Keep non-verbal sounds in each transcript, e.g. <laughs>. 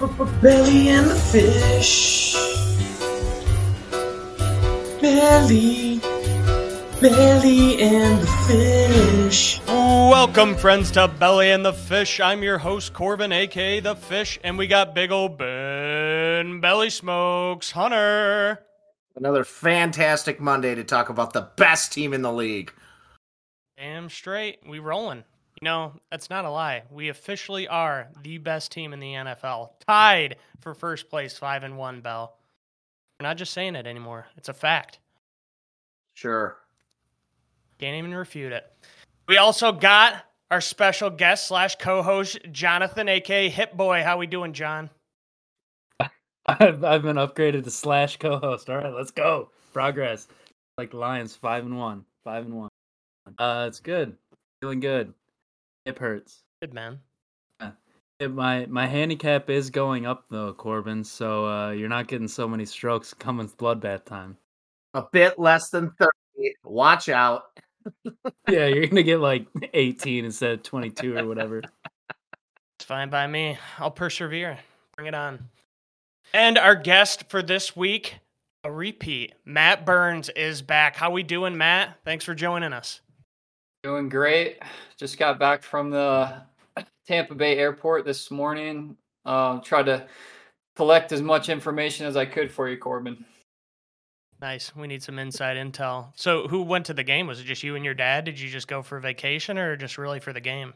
Belly and the fish. Belly. Belly and the fish. Welcome, friends, to Belly and the Fish. I'm your host, Corbin, aka The Fish, and we got big old Ben Belly Smokes Hunter. Another fantastic Monday to talk about the best team in the league. Damn straight. We rolling. You know, that's not a lie. We officially are the best team in the NFL. Tied for first place, five and one, Bell. We're not just saying it anymore. It's a fact. Sure. Can't even refute it. We also got our special guest slash co-host, Jonathan, aka Hip Boy. How we doing, John? I've, I've been upgraded to slash co-host. All right, let's go. Progress. Like the Lions, five and one. Five and one. Uh, it's good. Feeling good. Hip hurts. Good man. It, my my handicap is going up though, Corbin. So uh, you're not getting so many strokes <laughs> coming bloodbath time. A bit less than 30. Watch out. <laughs> Yeah, you're gonna get like 18 instead of 22 or whatever. <laughs> It's fine by me. I'll persevere. Bring it on. And our guest for this week, a repeat. Matt Burns is back. How we doing, Matt? Thanks for joining us. Doing great. Just got back from the Tampa Bay airport this morning. Uh, tried to collect as much information as I could for you, Corbin. Nice. We need some inside intel. So, who went to the game? Was it just you and your dad? Did you just go for vacation or just really for the game?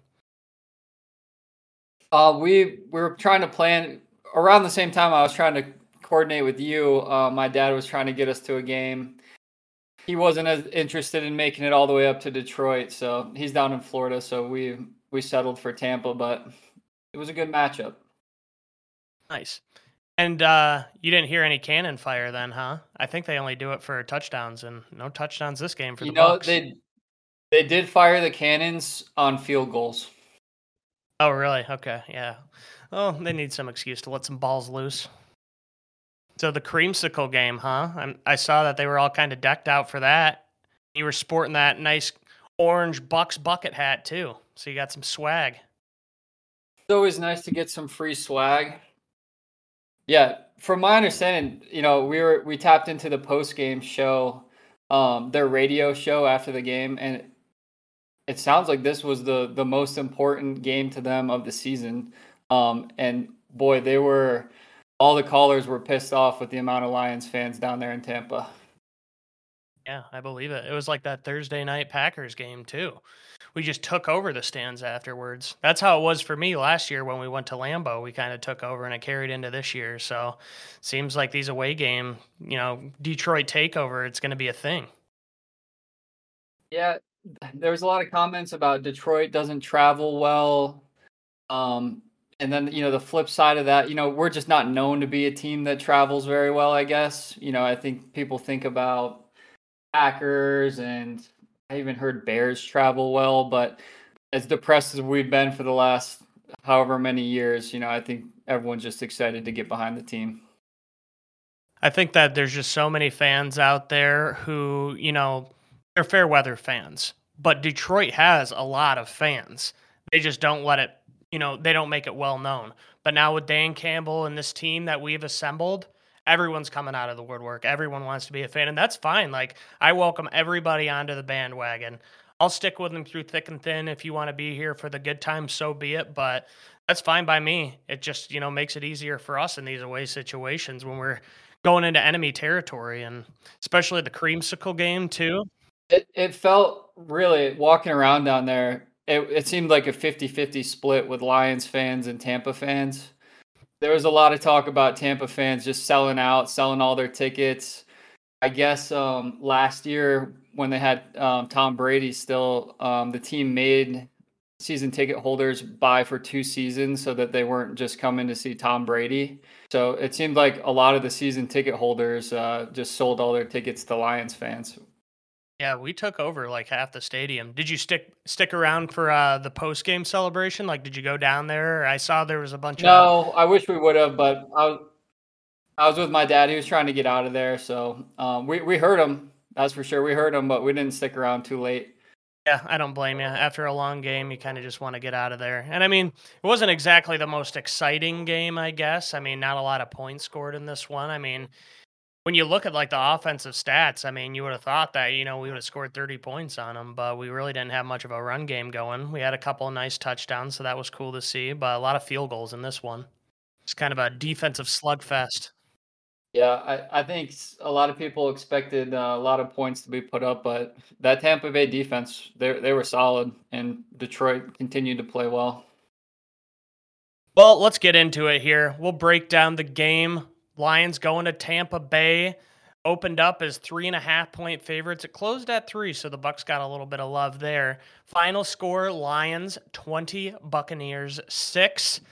Uh, we we were trying to plan around the same time. I was trying to coordinate with you. Uh, my dad was trying to get us to a game. He wasn't as interested in making it all the way up to Detroit, so he's down in Florida. So we we settled for Tampa, but it was a good matchup. Nice. And uh, you didn't hear any cannon fire then, huh? I think they only do it for touchdowns, and no touchdowns this game for you the know Bucs. they they did fire the cannons on field goals. Oh, really? Okay, yeah. Oh, they need some excuse to let some balls loose. So the creamsicle game, huh? I'm, I saw that they were all kind of decked out for that. You were sporting that nice orange Bucs bucket hat too, so you got some swag. It's always nice to get some free swag. Yeah, from my understanding, you know, we were we tapped into the post game show, um, their radio show after the game, and it sounds like this was the the most important game to them of the season. Um, and boy, they were all the callers were pissed off with the amount of Lions fans down there in Tampa. Yeah, I believe it. It was like that Thursday night Packers game too. We just took over the stands afterwards. That's how it was for me last year when we went to Lambeau. We kind of took over and it carried into this year. So seems like these away game, you know, Detroit takeover, it's going to be a thing. Yeah, there was a lot of comments about Detroit doesn't travel well. Um, and then, you know, the flip side of that, you know, we're just not known to be a team that travels very well, I guess. You know, I think people think about Packers and I even heard Bears travel well, but as depressed as we've been for the last however many years, you know, I think everyone's just excited to get behind the team. I think that there's just so many fans out there who, you know, they're fair weather fans, but Detroit has a lot of fans. They just don't let it, you know, they don't make it well known. But now with Dan Campbell and this team that we've assembled, everyone's coming out of the woodwork. Everyone wants to be a fan, and that's fine. Like, I welcome everybody onto the bandwagon. I'll stick with them through thick and thin. If you want to be here for the good times, so be it. But that's fine by me. It just, you know, makes it easier for us in these away situations when we're going into enemy territory and especially the creamsicle game too. It it felt really walking around down there. It it seemed like a 50-50 split with Lions fans and Tampa fans. There was a lot of talk about Tampa fans just selling out, selling all their tickets. I guess um, last year when they had um, Tom Brady still, um, the team made season ticket holders buy for two seasons so that they weren't just coming to see Tom Brady. So it seemed like a lot of the season ticket holders uh, just sold all their tickets to Lions fans. Yeah, we took over like half the stadium. Did you stick stick around for uh, the post game celebration? Like, did you go down there? I saw there was a bunch of. No, I wish we would have, but I was I was with my dad. He was trying to get out of there, so um, we we heard him. That's for sure. We heard him, but we didn't stick around too late. Yeah, I don't blame you. After a long game, you kind of just want to get out of there. And I mean, it wasn't exactly the most exciting game, I guess. I mean, not a lot of points scored in this one. I mean, when you look at like the offensive stats, I mean, you would have thought that, you know, we would have scored 30 points on them, but we really didn't have much of a run game going. We had a couple of nice touchdowns, so that was cool to see, but a lot of field goals in this one. It's kind of a defensive slugfest. Yeah, I, I think a lot of people expected uh, a lot of points to be put up, but that Tampa Bay defense, they they were solid, and Detroit continued to play well. Well, let's get into it here. We'll break down the game. Lions going to Tampa Bay. Opened up as three and a half point favorites. It closed at three, so the Bucs got a little bit of love there. Final score: Lions twenty, Buccaneers six.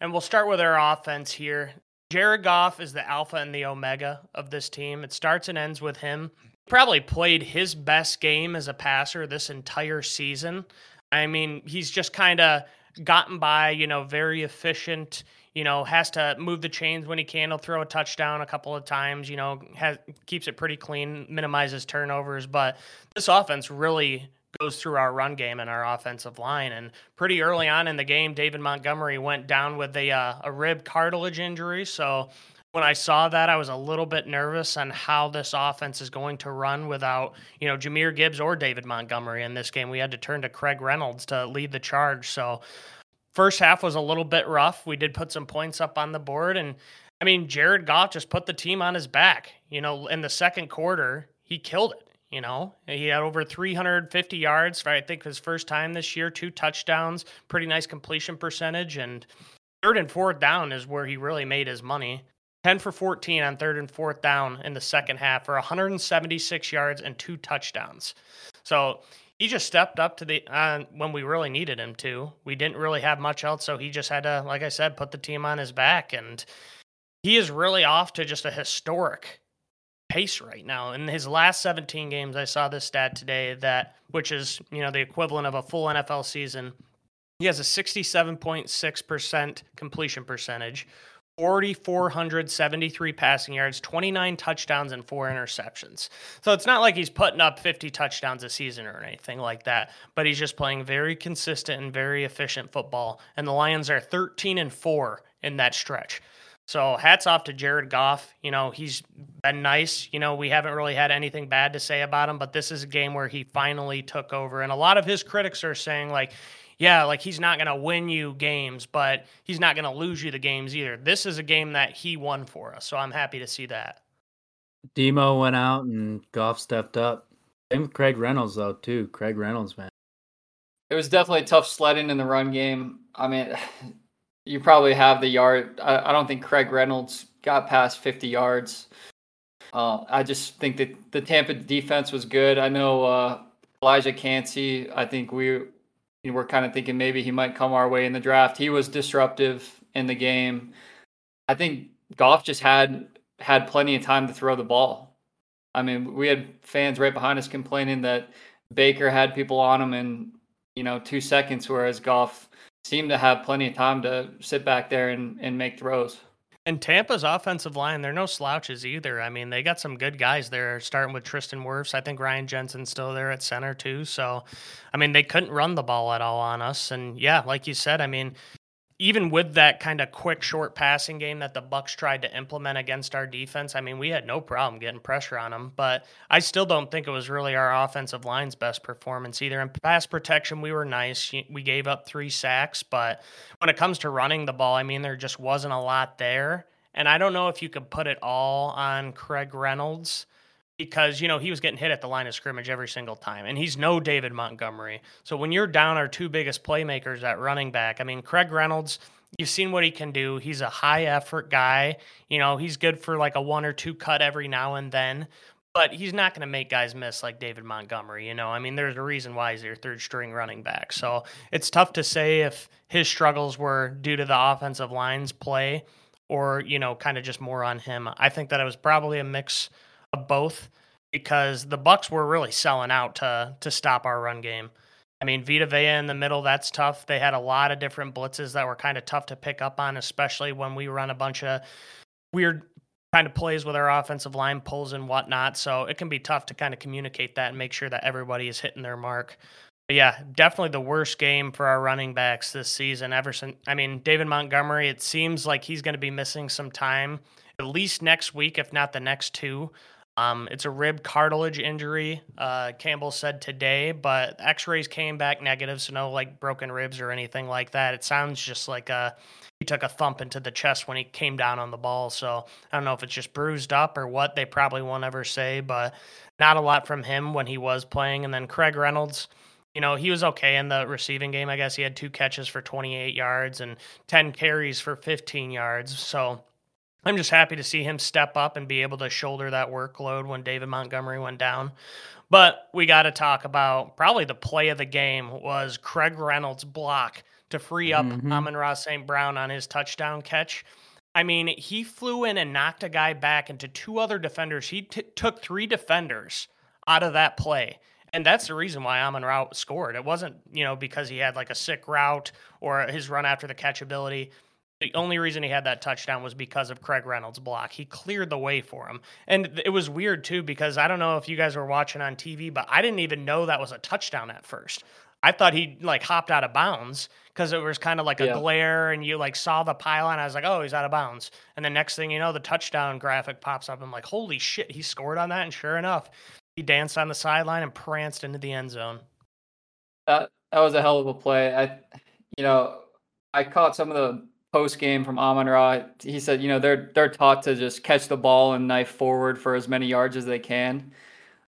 And we'll start with our offense here. Jared Goff is the alpha and the omega of this team. It starts and ends with him. Probably played his best game as a passer this entire season. I mean, he's just kind of gotten by, you know, very efficient, you know, has to move the chains when he can. He'll throw a touchdown a couple of times, you know, has, keeps it pretty clean, minimizes turnovers. But this offense really goes through our run game and our offensive line. And pretty early on in the game, David Montgomery went down with a, uh, a rib cartilage injury. So when I saw that, I was a little bit nervous on how this offense is going to run without, you know, Jahmyr Gibbs or David Montgomery in this game. We had to turn to Craig Reynolds to lead the charge. So first half was a little bit rough. We did put some points up on the board and I mean, Jared Goff just put the team on his back. You know, in the second quarter, he killed it. You know, he had over 350 yards for I think his first time this year, two touchdowns, pretty nice completion percentage, and third and fourth down is where he really made his money. 10 for 14 on third and fourth down in the second half for 176 yards and two touchdowns. So he just stepped up to the uh, when we really needed him to. We didn't really have much else, so he just had to, like I said, put the team on his back, and he is really off to just a historic pace right now. In his last 17 games, I saw this stat today that, which is you know the equivalent of a full NFL season. He has a 67.6% completion percentage, 4,473 passing yards, 29 touchdowns, and four interceptions. So it's not like he's putting up 50 touchdowns a season or anything like that, but he's just playing very consistent and very efficient football. And the Lions are 13 and 4 in that stretch. So hats off to Jared Goff. You know, he's been nice. You know, we haven't really had anything bad to say about him, but this is a game where he finally took over. And a lot of his critics are saying, like, yeah, like he's not going to win you games, but he's not going to lose you the games either. This is a game that he won for us. So I'm happy to see that. Demo went out and Goff stepped up. Same with Craig Reynolds though too. Craig Reynolds, man. It was definitely tough sledding in the run game. I mean, <sighs> you probably have the yard. I, I don't think Craig Reynolds got past 50 yards. Uh, I just think that the Tampa defense was good. I know uh, Calijah Kancey. I think we we were kind of thinking maybe he might come our way in the draft. He was disruptive in the game. I think Goff just had had plenty of time to throw the ball. I mean, we had fans right behind us complaining that Baker had people on him in you know two seconds, whereas Goff seemed to have plenty of time to sit back there and, and make throws. And Tampa's offensive line, they're no slouches either. I mean, they got some good guys there, starting with Tristan Wirfs. I think Ryan Jensen's still there at center, too. So, I mean, they couldn't run the ball at all on us. And yeah, like you said, I mean, even with that kind of quick short passing game that the bucs tried to implement against our defense i mean we had no problem getting pressure on them but i still don't think it was really our offensive line's best performance either. In pass protection we were nice. We gave up three sacks but when it comes to running the ball i mean there just wasn't a lot there. And i don't know if you could put it all on craig reynolds because you know he was getting hit at the line of scrimmage every single time and he's no David Montgomery. So when you're down our two biggest playmakers at running back, I mean Craig Reynolds, you've seen what he can do. He's a high effort guy. You know, he's good for like a one or two cut every now and then, but he's not going to make guys miss like David Montgomery, you know. I mean, there's a reason why he's your third string running back. So it's tough to say if his struggles were due to the offensive line's play or, you know, kind of just more on him. I think that it was probably a mix both because the Bucs were really selling out to to stop our run game. I mean, Vita Vea in the middle, that's tough. They had a lot of different blitzes that were kind of tough to pick up on, especially when we run a bunch of weird kind of plays with our offensive line pulls and whatnot. So it can be tough to kind of communicate that and make sure that everybody is hitting their mark. But yeah, definitely the worst game for our running backs this season. Ever since, I mean, David Montgomery, it seems like he's going to be missing some time, at least next week, if not the next two. Um, it's a rib cartilage injury, uh, Campbell said today, but x rays came back negative, so no like broken ribs or anything like that. It sounds just like a, he took a thump into the chest when he came down on the ball. So I don't know if it's just bruised up or what. They probably won't ever say, but not a lot from him when he was playing. And then Craig Reynolds, you know, he was okay in the receiving game. I guess he had two catches for 28 yards and 10 carries for 15 yards. So I'm just happy to see him step up and be able to shoulder that workload when David Montgomery went down. But we got to talk about probably the play of the game was Craig Reynolds' block to free up Mhm. Amon-Ra St. Brown on his touchdown catch. I mean, he flew in and knocked a guy back into two other defenders. He t- took three defenders out of that play. And that's the reason why Amon Ra scored. It wasn't, you know, because he had like a sick route or his run after the catch ability. The only reason he had that touchdown was because of Craig Reynolds' block. He cleared the way for him. And it was weird too because I don't know if you guys were watching on TV, but I didn't even know that was a touchdown at first. I thought he like hopped out of bounds because it was kind of like a Yeah. glare and you like saw the pylon. I was like, oh, he's out of bounds. And the next thing you know, the touchdown graphic pops up. I'm like, holy shit, he scored on that. And sure enough, he danced on the sideline and pranced into the end zone. That that was a hell of a play. I, you know, I caught some of the post game from Amon Ra. He said, you know, they're they're taught to just catch the ball and knife forward for as many yards as they can.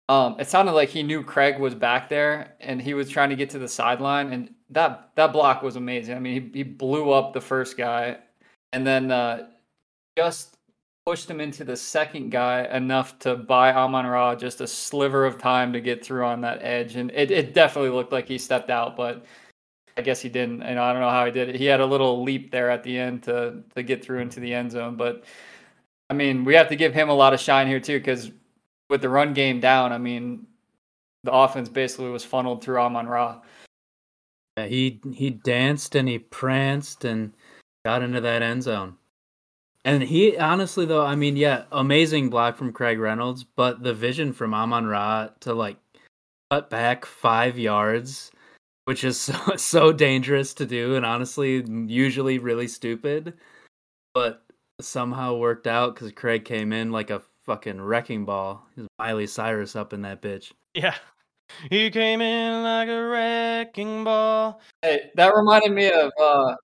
Um, it sounded like he knew Craig was back there and he was trying to get to the sideline, and that that block was amazing. I mean, he he blew up the first guy, and then uh, just pushed him into the second guy enough to buy Amon Ra just a sliver of time to get through on that edge. And it, it definitely looked like he stepped out, but I guess he didn't. And I don't know how he did it. He had a little leap there at the end to to get through into the end zone. But I mean, we have to give him a lot of shine here too, because with the run game down, I mean, the offense basically was funneled through Amon Ra. Yeah, he he danced and he pranced and got into that end zone. And he honestly though, I mean, yeah, amazing block from Craig Reynolds, but the vision from Amon Ra to like cut back five yards, which is so <laughs> so dangerous to do and honestly usually really stupid, but somehow worked out because Craig came in like a fucking wrecking ball. He's Miley Cyrus up in that bitch. Yeah. He came in like a wrecking ball. Hey, that reminded me of uh,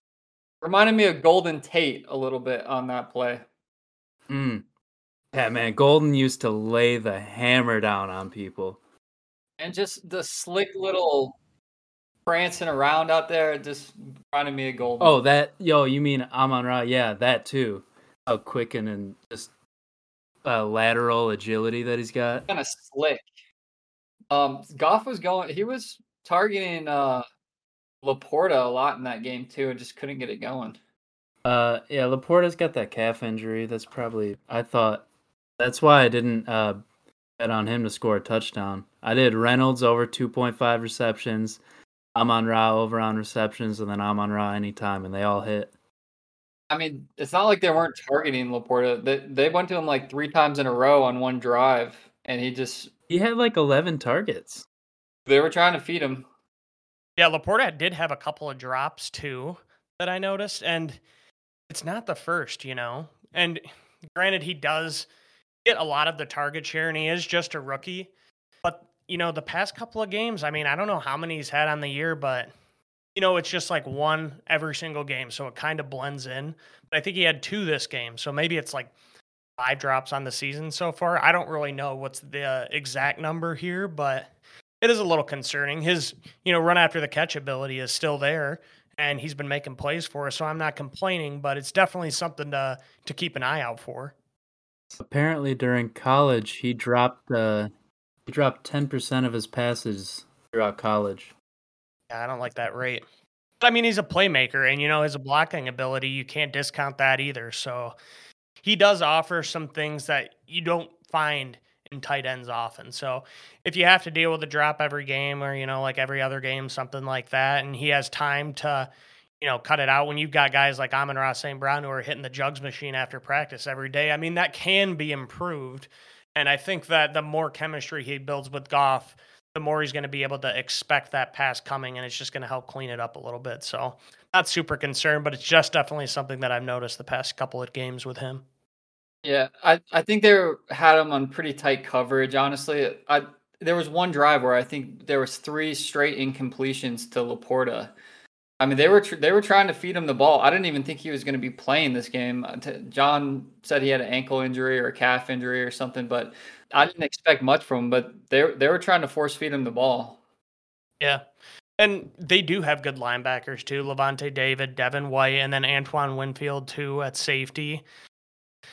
reminded me of Golden Tate a little bit on that play. Mm. Yeah, man, Golden used to lay the hammer down on people. And just the slick little prancing around out there, it just reminded me of Golden. Oh, that yo, you mean Amon Ra? Yeah, that too. How quick and, and just uh, lateral agility that he's got. kind of slick. Um, Goff was going. He was targeting uh, Laporta a lot in that game too, and just couldn't get it going. Uh, yeah, Laporta's got that calf injury. That's probably. I thought that's why I didn't uh bet on him to score a touchdown. I did Reynolds over two point five receptions, Amon Ra over on receptions, and then Amon Ra anytime, and they all hit. I mean, it's not like they weren't targeting Laporta. They they went to him like three times in a row on one drive, and he just He had like eleven targets. they were trying to feed him. Yeah, Laporta did have a couple of drops too that I noticed, and it's not the first, you know. And granted, he does get a lot of the target share, and he is just a rookie. You know, the past couple of games, I mean, I don't know how many he's had on the year, but you know, it's just like one every single game, so it kind of blends in. But I think he had two this game, so maybe it's like five drops on the season so far. I don't really know what's the exact number here, but it is a little concerning. His, you know, run after the catch ability is still there, and he's been making plays for us, so I'm not complaining. But it's definitely something to to keep an eye out for. Apparently, during college, he dropped uh, he dropped ten percent of his passes throughout college. Yeah, I don't like that rate. I mean, he's a playmaker, and you know his blocking ability. You can't discount that either. So he does offer some things that you don't find in tight ends often. So if you have to deal with a drop every game, or you know, like every other game, something like that, and he has time to, you know, cut it out when you've got guys like Amon-Ra St. Brown who are hitting the jugs machine after practice every day. I mean, that can be improved. And I think that the more chemistry he builds with Goff, the more he's going to be able to expect that pass coming, and it's just going to help clean it up a little bit. So, not super concerned, but it's just definitely something that I've noticed the past couple of games with him. Yeah, I, I think they had him on pretty tight coverage. Honestly, I there was one drive where I think there was three straight incompletions to Laporta. I mean, they were tr- they were trying to feed him the ball. I didn't even think he was going to be playing this game. Uh, John said he had an ankle injury or a calf injury or something, but I didn't expect much from him. But they they were trying to force feed him the ball. Yeah. And they do have good linebackers too. Lavonte David, Devin White, and then Antoine Winfield too at safety.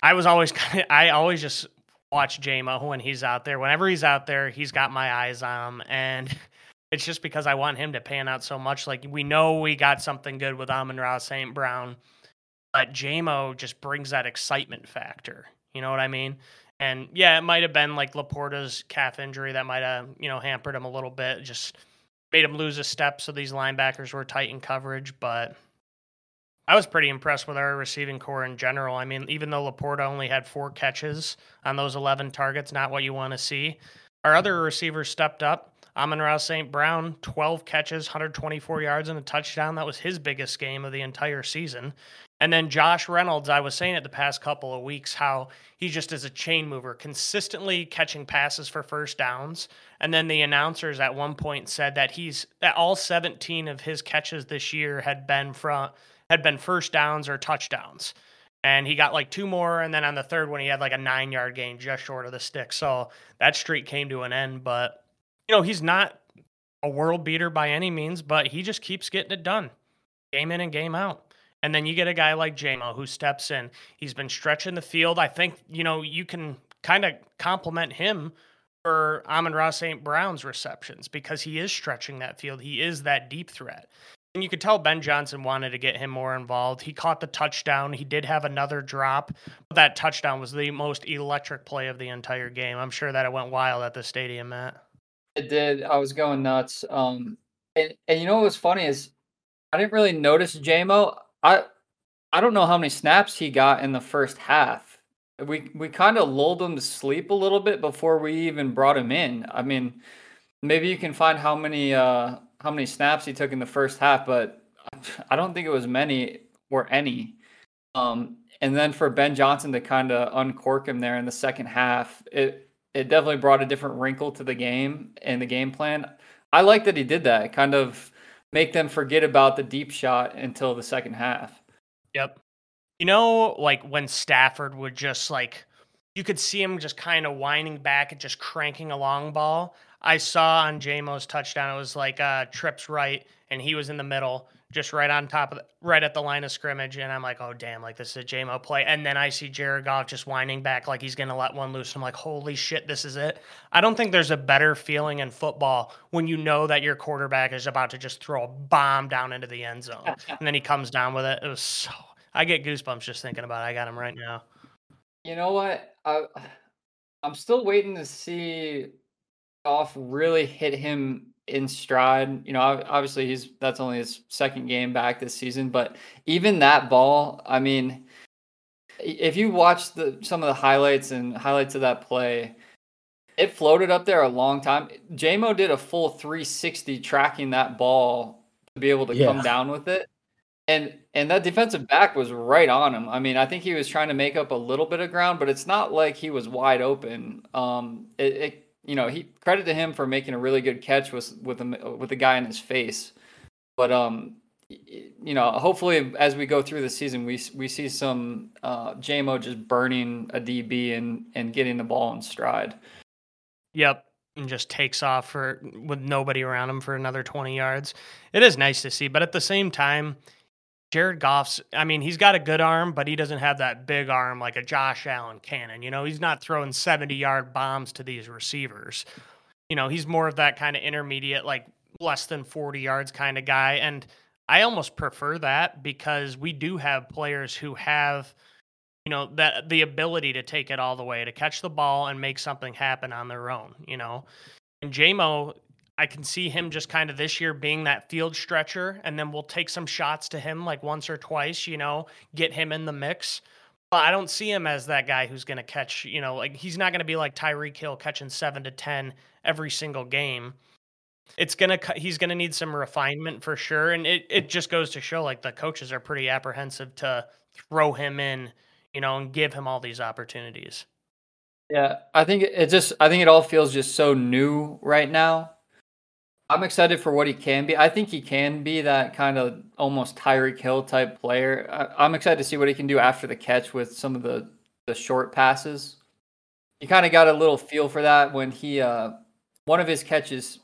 I was always <laughs> kind of, I always just watch JMO when he's out there. Whenever he's out there, he's got my eyes on him. And it's just because I want him to pan out so much. Like we know we got something good with Amon-Ra St. Brown, but JMO just brings that excitement factor. You know what I mean? And yeah, it might have been like Laporta's calf injury that might have, you know, hampered him a little bit, just made him lose a step. So these linebackers were tight in coverage, but I was pretty impressed with our receiving corps in general. I mean, even though Laporta only had four catches on those 11 targets, not what you want to see, our other receivers stepped up. Amon-Ra St. Brown, 12 catches, 124 yards, and a touchdown. That was his biggest game of the entire season. And then Josh Reynolds, I was saying it the past couple of weeks how he just is a chain mover, consistently catching passes for first downs. And then the announcers at one point said that he's that all 17 of his catches this year had been from had been first downs or touchdowns. And he got like two more. And then on the third one, he had like a nine yard gain just short of the stick. So that streak came to an end. But, you know, he's not a world beater by any means, but he just keeps getting it done game in and game out. And then you get a guy like JMO who steps in. He's been stretching the field. I think, you know, you can kind of compliment him for Amon-Ra St. Brown's receptions because he is stretching that field. He is that deep threat. And you could tell Ben Johnson wanted to get him more involved. He caught the touchdown. He did have another drop. But that touchdown was the most electric play of the entire game. I'm sure that it went wild at the stadium, Matt. It did. I was going nuts. Um, and, and you know what was funny is I didn't really notice JMO. I I don't know how many snaps he got in the first half. We we kind of lulled him to sleep a little bit before we even brought him in. I mean, maybe you can find how many uh how many snaps he took in the first half, but I don't think it was many or any. Um, and then for Ben Johnson to kind of uncork him there in the second half, it it definitely brought a different wrinkle to the game and the game plan. I like that he did that, kind of make them forget about the deep shot until the second half. Yep. You know, like when Stafford would just like you could see him just kind of winding back and just cranking a long ball. I saw on JMO's touchdown, it was like uh, trips right, and he was in the middle, just right on top of, the, right at the line of scrimmage. And I'm like, oh damn, like this is a JMO play. And then I see Jared Goff just winding back like he's gonna let one loose. I'm like, holy shit, this is it. I don't think there's a better feeling in football when you know that your quarterback is about to just throw a bomb down into the end zone, <laughs> and then he comes down with it. It was so. I get goosebumps just thinking about it. I got him right now. You know what? I I'm still waiting to see Goff really hit him in stride. You know, obviously he's that's only his second game back this season, but even that ball, I mean, if you watch the some of the highlights and highlights of that play, it floated up there a long time. JMO did a full 360 tracking that ball to be able to yeah. come down with it. And and that defensive back was right on him. I mean, I think he was trying to make up a little bit of ground, but it's not like he was wide open. Um, it, it you know, he credit to him for making a really good catch with with a, with the guy in his face. But um, you know, hopefully as we go through the season, we we see some uh, JMO just burning a DB and and getting the ball in stride. Yep, and just takes off for with nobody around him for another twenty yards. It is nice to see, but at the same time Jared Goff's, I mean, he's got a good arm, but he doesn't have that big arm like a Josh Allen cannon. You know, he's not throwing 70 yard bombs to these receivers. You know, he's more of that kind of intermediate, like less than 40 yards kind of guy. And I almost prefer that because we do have players who have, you know, that the ability to take it all the way, to catch the ball and make something happen on their own, you know. And JMO I can see him just kind of this year being that field stretcher, and then we'll take some shots to him like once or twice, you know, get him in the mix. But I don't see him as that guy who's going to catch, you know, like he's not going to be like Tyreek Hill catching seven to 10 every single game. It's going to, he's going to need some refinement for sure. And it, it just goes to show like the coaches are pretty apprehensive to throw him in, you know, and give him all these opportunities. Yeah, I think it just I think it all feels just so new right now. I'm excited for what he can be. I think he can be that kind of almost Tyreek Hill type player. I, am excited to see what he can do after the catch with some of the the short passes. He kind of got a little feel for that when he uh one of his catches.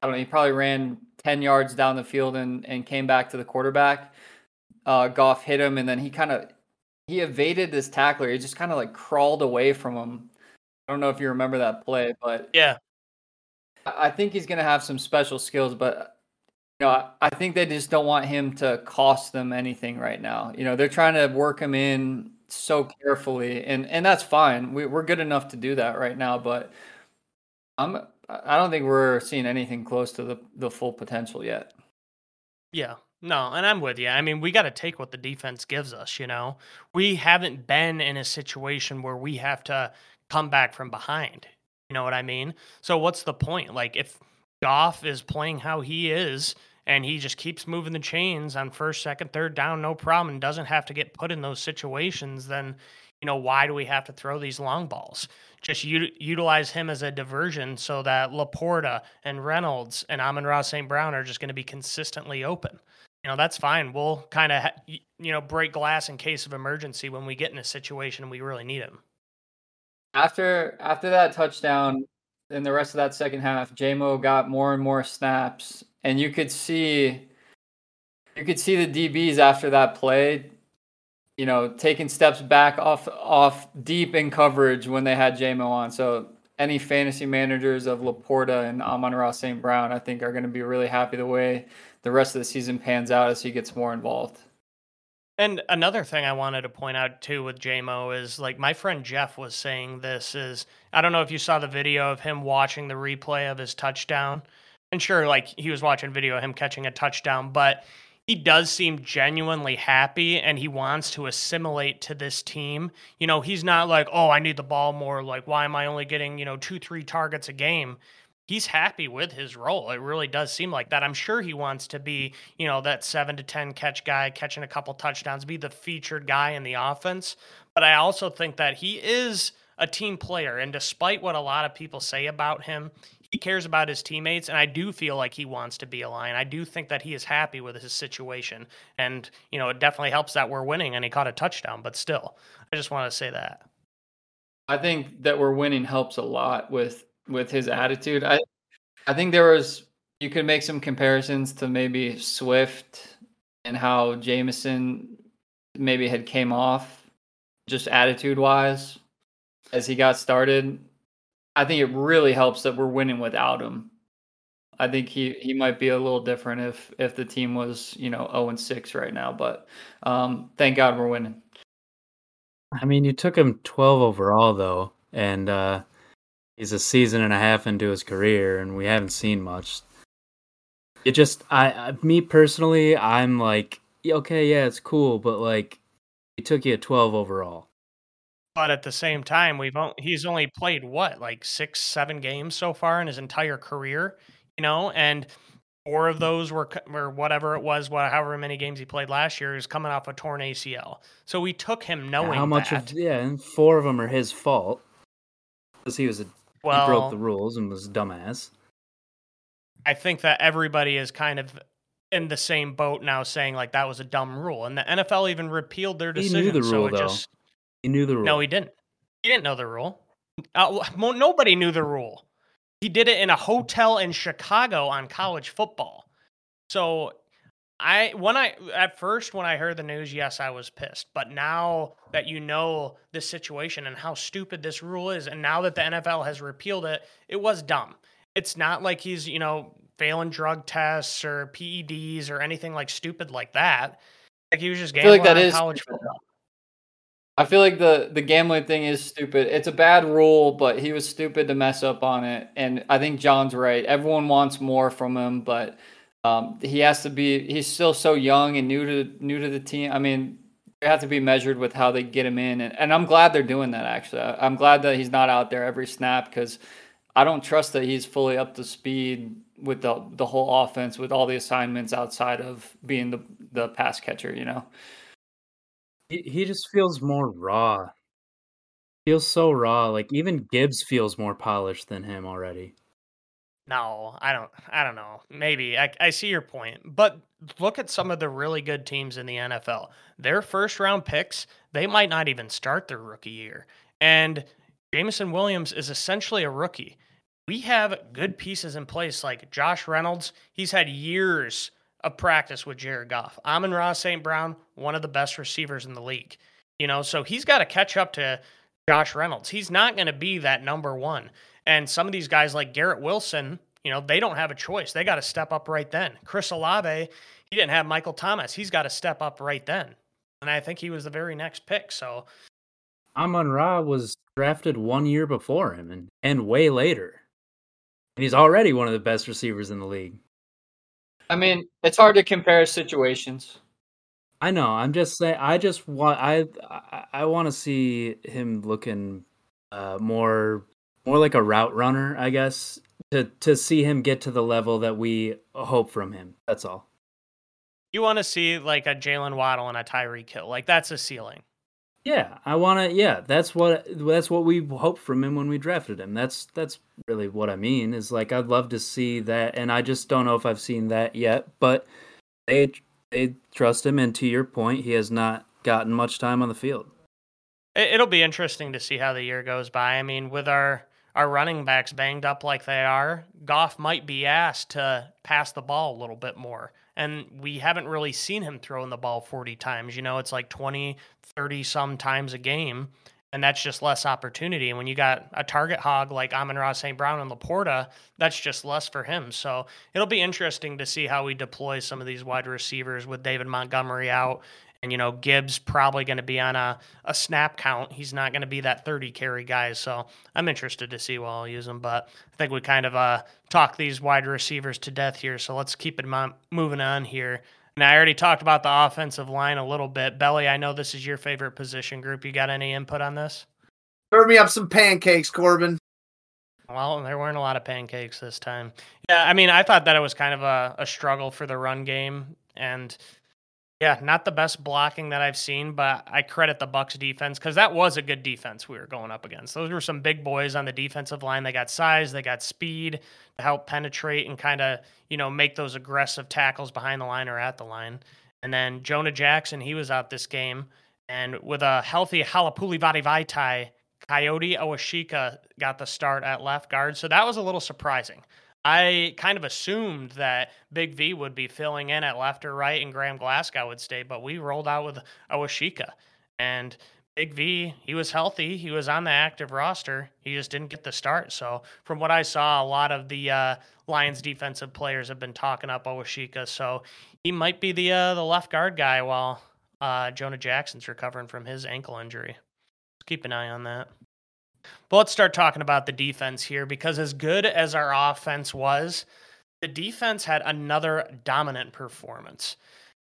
I don't know. He probably ran ten yards down the field and and came back to the quarterback. Uh, Goff hit him, and then he kind of he evaded this tackler. He just kind of like crawled away from him. I don't know if you remember that play, but yeah, I think he's going to have some special skills. But you know, I think they just don't want him to cost them anything right now. You know, they're trying to work him in so carefully, and and that's fine. We, we're good enough to do that right now, but I'm I don't think we're seeing anything close to the the full potential yet. Yeah, no, and I'm with you. I mean, we got to take what the defense gives us, you know? We haven't been in a situation where we have to come back from behind. You know what I mean? So what's the point? Like if Goff is playing how he is and he just keeps moving the chains on first, second, third down, no problem, and doesn't have to get put in those situations, then you know, why do we have to throw these long balls? Just u- utilize him as a diversion so that Laporta and Reynolds and Amon-Ra St. Brown are just going to be consistently open you know that's fine we'll kind of ha- you know break glass in case of emergency when we get in a situation we really need him after after that touchdown in the rest of that second half jmo got more and more snaps and you could see you could see the dbs after that play you know taking steps back off off deep in coverage when they had jmo on so any fantasy managers of Laporta and Amon-Ra St. Brown, I think, are going to be really happy the way the rest of the season pans out as he gets more involved. And another thing I wanted to point out too with JMO is like my friend Jeff was saying this is I don't know if you saw the video of him watching the replay of his touchdown. And sure, like he was watching video of him catching a touchdown, but he does seem genuinely happy and he wants to assimilate to this team. You know, he's not like, oh, I need the ball more. Like, why am I only getting, you know, two, three targets a game? He's happy with his role. It really does seem like that. I'm sure he wants to be, you know, that seven to 10 catch guy, catching a couple touchdowns, be the featured guy in the offense. But I also think that he is a team player. And despite what a lot of people say about him, he cares about his teammates, and I do feel like he wants to be a Lion. I do think that he is happy with his situation, and you know it definitely helps that we're winning and he caught a touchdown. But still, I just want to say that. I think that we're winning helps a lot with with his attitude. I I think there was you could make some comparisons to maybe Swift and how Jameson maybe had came off just attitude wise as he got started I think it really helps that we're winning without him. I think he, he might be a little different if if the team was you know zero and six right now. But um, thank God we're winning. I mean, you took him twelve overall though, and uh, he's a season and a half into his career, and we haven't seen much. It just, I, I me personally, I'm like, okay, yeah, it's cool, but like, he took you at twelve overall. But at the same time, we've only, he's only played what like six, seven games so far in his entire career, you know, and four of those were or whatever it was, however many games he played last year, is coming off a torn ACL. So we took him knowing how much that. of yeah, and four of them are his fault because he was a well, he broke the rules and was a dumbass. I think that everybody is kind of in the same boat now, saying like that was a dumb rule, and the NFL even repealed their decision. He knew the rule so though. Just, he knew the rule. No, he didn't. He didn't know the rule. Uh, nobody knew the rule. He did it in a hotel in Chicago on college football. So I when I at first when I heard the news, yes, I was pissed. But now that you know this situation and how stupid this rule is, and now that the NFL has repealed it, it was dumb. It's not like he's, you know, failing drug tests or PEDs or anything like stupid like that. Like he was just gambling like that is college football. I feel like the the gambling thing is stupid. It's a bad rule, but he was stupid to mess up on it. And I think John's right. Everyone wants more from him, but um, he has to be. He's still so young and new to new to the team. I mean, they have to be measured with how they get him in, and, and I'm glad they're doing that. Actually, I'm glad that he's not out there every snap because I don't trust that he's fully up to speed with the the whole offense with all the assignments outside of being the the pass catcher. You know. He, he just feels more raw. Feels so raw. Like even Gibbs feels more polished than him already. No, I don't. I don't know. Maybe I, I see your point, but look at some of the really good teams in the NFL. Their first round picks, they might not even start their rookie year, and Jameson Williams is essentially a rookie. We have good pieces in place, like Josh Reynolds. He's had years of practice with Jared Goff. Amon-Ra St. Brown, one of the best receivers in the league. You know, so he's got to catch up to Josh Reynolds. He's not going to be that number one. And some of these guys like Garrett Wilson, you know, they don't have a choice. They got to step up right then. Chris Olave, he didn't have Michael Thomas. He's got to step up right then. And I think he was the very next pick. So Amon Ra was drafted one year before him and, and way later. And he's already one of the best receivers in the league. I mean, it's hard to compare situations. I know. I'm just saying. I just want. I I, I want to see him looking uh, more more like a route runner. I guess to to see him get to the level that we hope from him. That's all. you want to see like a Jaylen Waddle and a Tyreek Hill, Like that's a ceiling. Yeah, I want to. Yeah, that's what that's what we hoped from him when we drafted him. That's that's really what I mean. Is like I'd love to see that, and I just don't know if I've seen that yet. But they they trust him, and to your point, he has not gotten much time on the field. It'll be interesting to see how the year goes by. I mean, with our our running backs banged up like they are, Goff might be asked to pass the ball a little bit more. And we haven't really seen him throwing the ball 40 times. You know, it's like 20, 30 some times a game. And that's just less opportunity. And when you got a target hog like Amon-Ra St. Brown and Laporta, that's just less for him. So it'll be interesting to see how we deploy some of these wide receivers with David Montgomery out and, you know, Gibbs probably going to be on a, a snap count. He's not going to be that 30 carry guy. So I'm interested to see what I'll use him. But I think we kind of uh, talk these wide receivers to death here. So let's keep it mo- moving on here. And I already talked about the offensive line a little bit. Belly, I know this is your favorite position group. You got any input on this? Serve me up some pancakes, Corbin. Well, there weren't a lot of pancakes this time. Yeah, I mean, I thought that it was kind of a, a struggle for the run game. And yeah, not the best blocking that I've seen, but I credit the Bucs defense because that was a good defense we were going up against. Those were some big boys on the defensive line. They got size, they got speed to help penetrate and kind of you know make those aggressive tackles behind the line or at the line. And then Jonah Jackson, he was out this game, and with a healthy Halapoulivaati Vaitai, Kayode Awosika got the start at left guard. So that was a little surprising. I kind of assumed that Big V would be filling in at left or right and Graham Glasgow would stay, but we rolled out with Awosika. And Big V, he was healthy. He was on the active roster. He just didn't get the start. So, from what I saw, a lot of the uh, Lions defensive players have been talking up Awosika. So, he might be the uh, the left guard guy while uh, Jonah Jackson's recovering from his ankle injury. Keep an eye on that. But let's start talking about the defense here because, as good as our offense was, the defense had another dominant performance.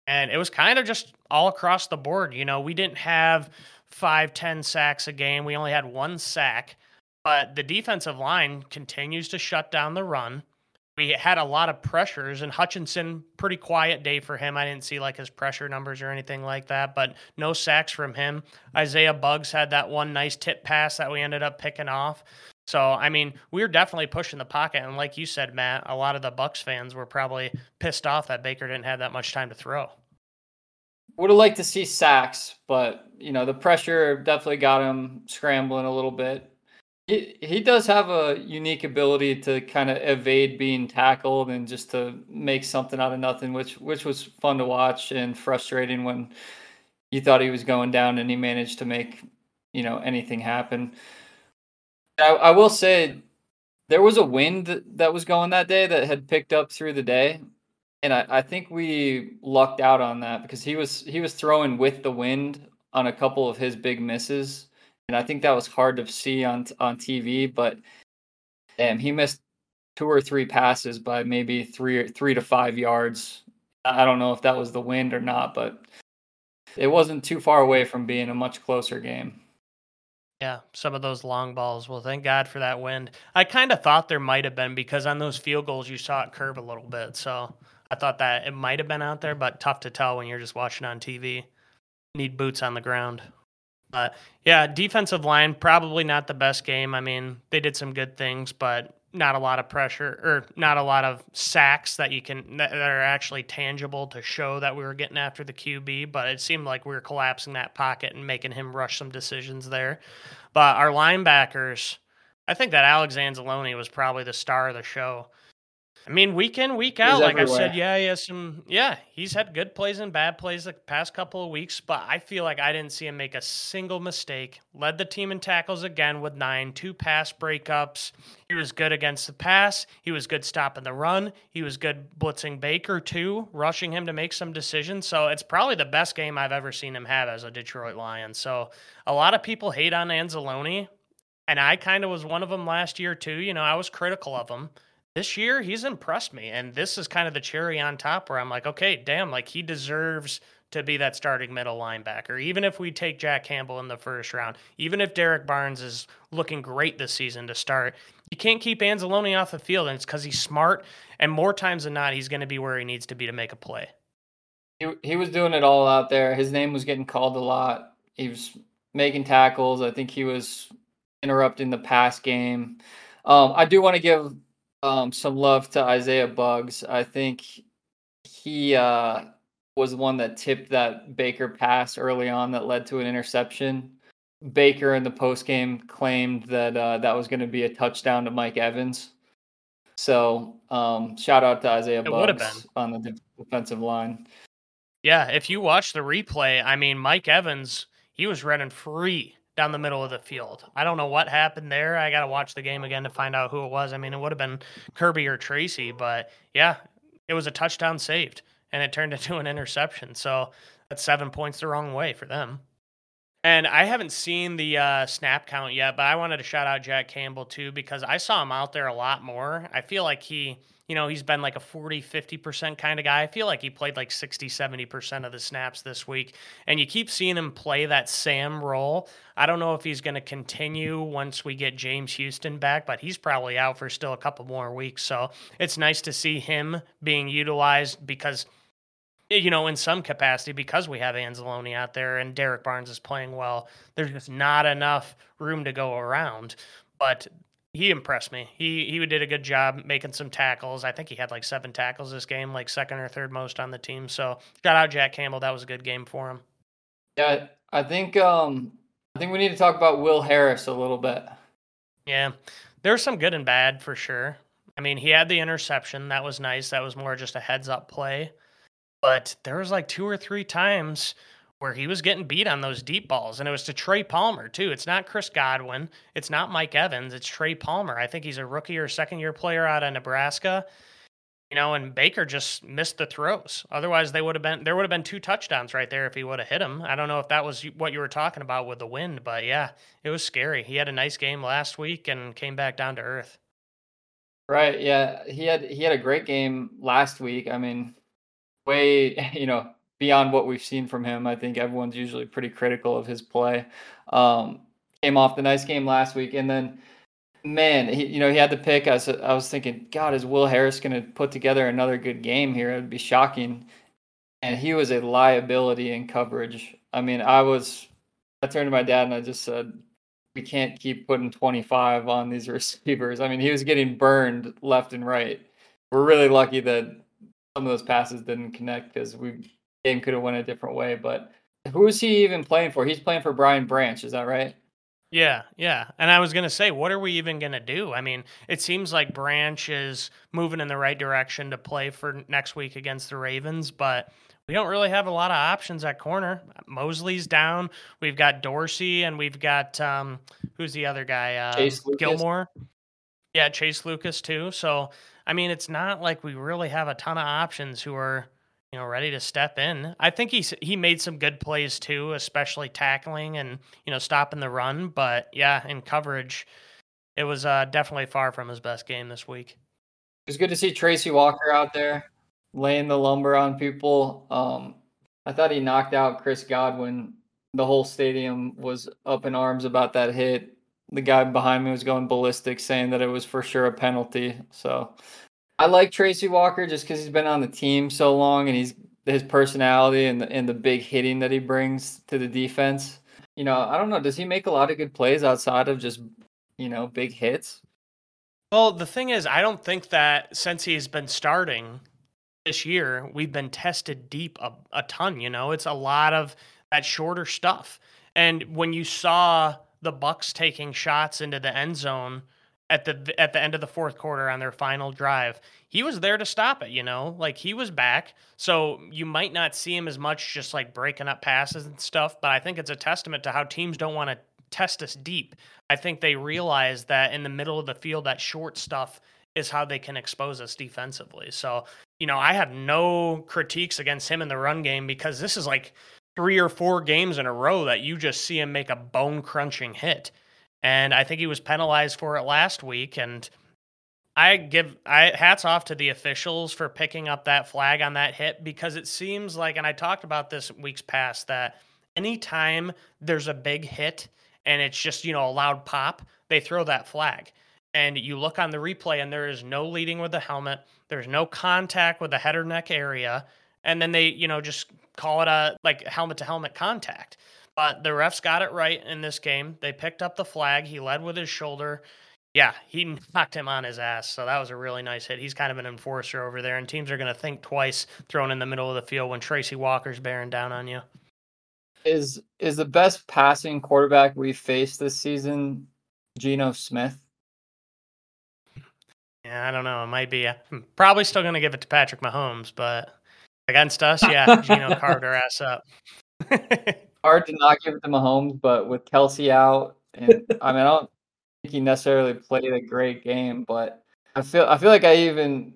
And it was kind of just all across the board. You know, we didn't have five, ten sacks a game, we only had one sack. But the defensive line continues to shut down the run. We had a lot of pressures, and Hutchinson, pretty quiet day for him. I didn't see like his pressure numbers or anything like that, but no sacks from him. Isaiah Buggs had that one nice tip pass that we ended up picking off. So, I mean, we were definitely pushing the pocket. And like you said, Matt, a lot of the Bucs fans were probably pissed off that Baker didn't have that much time to throw. Would have liked to see sacks, but you know the pressure definitely got him scrambling a little bit. He he does have a unique ability to kind of evade being tackled and just to make something out of nothing, which which was fun to watch and frustrating when you thought he was going down and he managed to make you know anything happen. I, I will say there was a wind that, was going that day that had picked up through the day, and I, I think we lucked out on that because he was he was throwing with the wind on a couple of his big misses, and I think that was hard to see on on TV. But damn, he missed two or three passes by maybe three three to five yards. I don't know if that was the wind or not, but it wasn't too far away from being a much closer game. Yeah, some of those long balls. Well, thank God for that wind. I kind of thought there might have been because on those field goals you saw it curve a little bit. So I thought that it might have been out there, but tough to tell when you're just watching on TV. Need boots on the ground. But yeah, defensive line probably not the best game. I mean, they did some good things, but not a lot of pressure or not a lot of sacks that you can that are actually tangible to show that we were getting after the QB. But it seemed like we were collapsing that pocket and making him rush some decisions there. But our linebackers, I think that Alex Anzalone was probably the star of the show. I mean, week in, week out, like everywhere. I said, yeah, he has some, yeah, he's had good plays and bad plays the past couple of weeks, but I feel like I didn't see him make a single mistake. Led the team in tackles again with nine, two pass breakups. He was good against the pass. He was good stopping the run. He was good blitzing Baker too, rushing him to make some decisions. So it's probably the best game I've ever seen him have as a Detroit Lion. So a lot of people hate on Anzalone, and I kind of was one of them last year too. You know, I was critical of him this year he's impressed me and this is kind of the cherry on top where i'm like okay damn like he deserves to be that starting middle linebacker even if we take jack campbell in the first round even if derrick barnes is looking great this season to start you can't keep anzalone off the field and it's because he's smart and more times than not he's going to be where he needs to be to make a play He, he was doing it all out there. His name was getting called a lot. He was making tackles. I think he was interrupting the pass game. Um, I do want to give um, some love to Isaiah Buggs. I think he uh, was the one that tipped that Baker pass early on that led to an interception. Baker in the post game claimed that uh, that was going to be a touchdown to Mike Evans. So um, shout out to Isaiah It Buggs on the defensive line. yeah if you watch the replay i mean mike evans he was running free down the middle of the field. I don't know what happened there. I got to watch the game again to find out who it was. I mean, it would have been Kirby or Tracy, but yeah, it was a touchdown saved and it turned <laughs> into an interception. So that's seven points the wrong way for them. And I haven't seen the uh, snap count yet, but I wanted to shout out Jack Campbell too because I saw him out there a lot more. I feel like he, you know, he's been like a 40, 50% kind of guy. I feel like he played like 60, 70% of the snaps this week. And you keep seeing him play that Sam role. I don't know if he's going to continue once we get James Houston back, but he's probably out for still a couple more weeks. So it's nice to see him being utilized because you know, in some capacity, because we have Anzalone out there and Derrick Barnes is playing well, there's just not enough room to go around. But he impressed me. He he did a good job making some tackles. I think he had like seven tackles this game, like second or third most on the team. So shout out Jack Campbell. That was a good game for him. Yeah, I think um, I think we need to talk about Will Harris a little bit. Yeah, there's some good and bad for sure. I mean, he had the interception. That was nice. That was more just a heads up play. But there was like two or three times where he was getting beat on those deep balls, and it was to Trey Palmer too. It's not Chris Godwin. It's not Mike Evans. It's Trey Palmer. I think he's a rookie or second year player out of Nebraska. You know, and Baker just missed the throws. Otherwise, they would have been there would have been two touchdowns right there if he would have hit him. I don't know if that was what you were talking about with the wind, but yeah, it was scary. He had a nice game last week and came back down to earth. Right. Yeah. He had he had a great game last week. I mean, way, <laughs> you know, beyond what we've seen from him. I think everyone's usually pretty critical of his play. Um, came off the nice game last week, and then, man, he, you know, he had the pick. I was, I was thinking, God, is Will Harris going to put together another good game here? It would be shocking. And he was a liability in coverage. I mean, I was, I turned to my dad and I just said, we can't keep putting 25 on these <laughs> receivers. I mean, he was getting burned left and right. We're really lucky that some of those passes didn't connect because we game could have went a different way. But who is he even playing for? He's playing for Brian Branch, is that right? Yeah, yeah. And I was going to say, what are we even going to do? I mean, it seems like Branch is moving in the right direction to play for next week against the Ravens, but we don't really have a lot of options at corner. Mosley's down. We've got Dorsey and we've got, um, who's the other guy? Uh, Chase Lucas? Gilmore. Yeah, Chase Lucas, too. So, I mean, it's not like we really have a ton of options who are you know, ready to step in. I think he's he made some good plays too, especially tackling and you know stopping the run. But yeah, in coverage, it was uh, definitely far from his best game this week. It was good to see Tracy Walker out there laying the lumber on people. Um, I thought he knocked out Chris Godwin. The whole stadium was up in arms about that hit. The guy behind me was going ballistic, saying that it was for sure a penalty. So I like Tracy Walker just because he's been on the team so long and he's his personality and the, and the big hitting that he brings to the defense. You know, I don't know. Does he make a lot of good plays outside of just you know big hits? Well, the thing is, I don't think that since he's been starting this year, we've been tested deep a, a ton. You know, it's a lot of that shorter stuff. And when you saw the Bucs taking shots into the end zone at the at the end of the fourth quarter on their final drive, he was there to stop it. You know, like he was back. So you might not see him as much, just like breaking up passes and stuff. But I think it's a testament to how teams don't want to test us deep. I think they realize that in the middle of the field, that short stuff is how they can expose us defensively. So, you know, I have no critiques against him in the run game because this is like three or four games in a row that you just see him make a bone crunching hit. And I think he was penalized for it last week. And I give I hats off to the officials for picking up that flag on that hit because it seems like, and I talked about this weeks past, that anytime there's a big hit and it's just, you know, a loud pop, they throw that flag. And you look on the replay and there is no leading with the helmet, there's no contact with the head or neck area, and then they, you know, just call it a like helmet to helmet contact. But the refs got it right in this game. They picked up the flag. He led with his shoulder. Yeah, he <laughs> knocked him on his ass. So that was a really nice hit. He's kind of an enforcer over there, and teams are going to think twice throwing in the middle of the field when Tracy Walker's bearing down on you. Is is the best passing quarterback we faced this season Geno Smith? Yeah, I don't know. It might be. I'm probably still going to give it to Patrick Mahomes, but against us, yeah, <laughs> Geno carved our ass up. <laughs> Hard to not give it to Mahomes, but with Kelsey out, and I mean, I don't think he necessarily played a great game, but I feel I feel like I even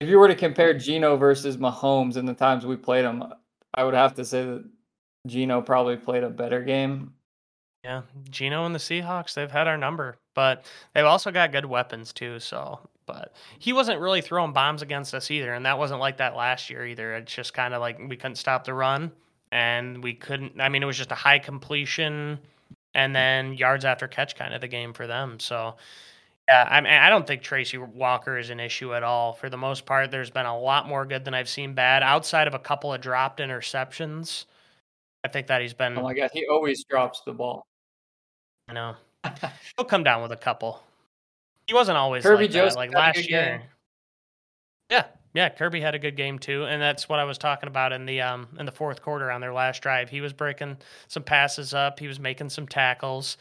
if you were to compare Geno versus Mahomes in the times we played him, I would have to say that Geno probably played a better game. Yeah, Geno and the Seahawks, they've had our number, but they've also got good weapons too. So, but he wasn't really throwing bombs against us either, and that wasn't like that last year either. It's just kind of like we couldn't stop the run, and we couldn't. I mean, it was just a high completion, and then yards after catch kind of the game for them. So, yeah, I mean, I don't think Tracy Walker is an issue at all. For the most part, there's been a lot more good than I've seen bad, outside of a couple of dropped interceptions. I think that he's been. Oh my god, he always drops the ball. I know. He'll come down with a couple. He wasn't always Kirby like that. Like last year. game. Yeah, yeah. Kirby had a good game too, and that's what I was talking about in the um in the fourth quarter on their last drive. He was breaking some passes up. He was making some tackles.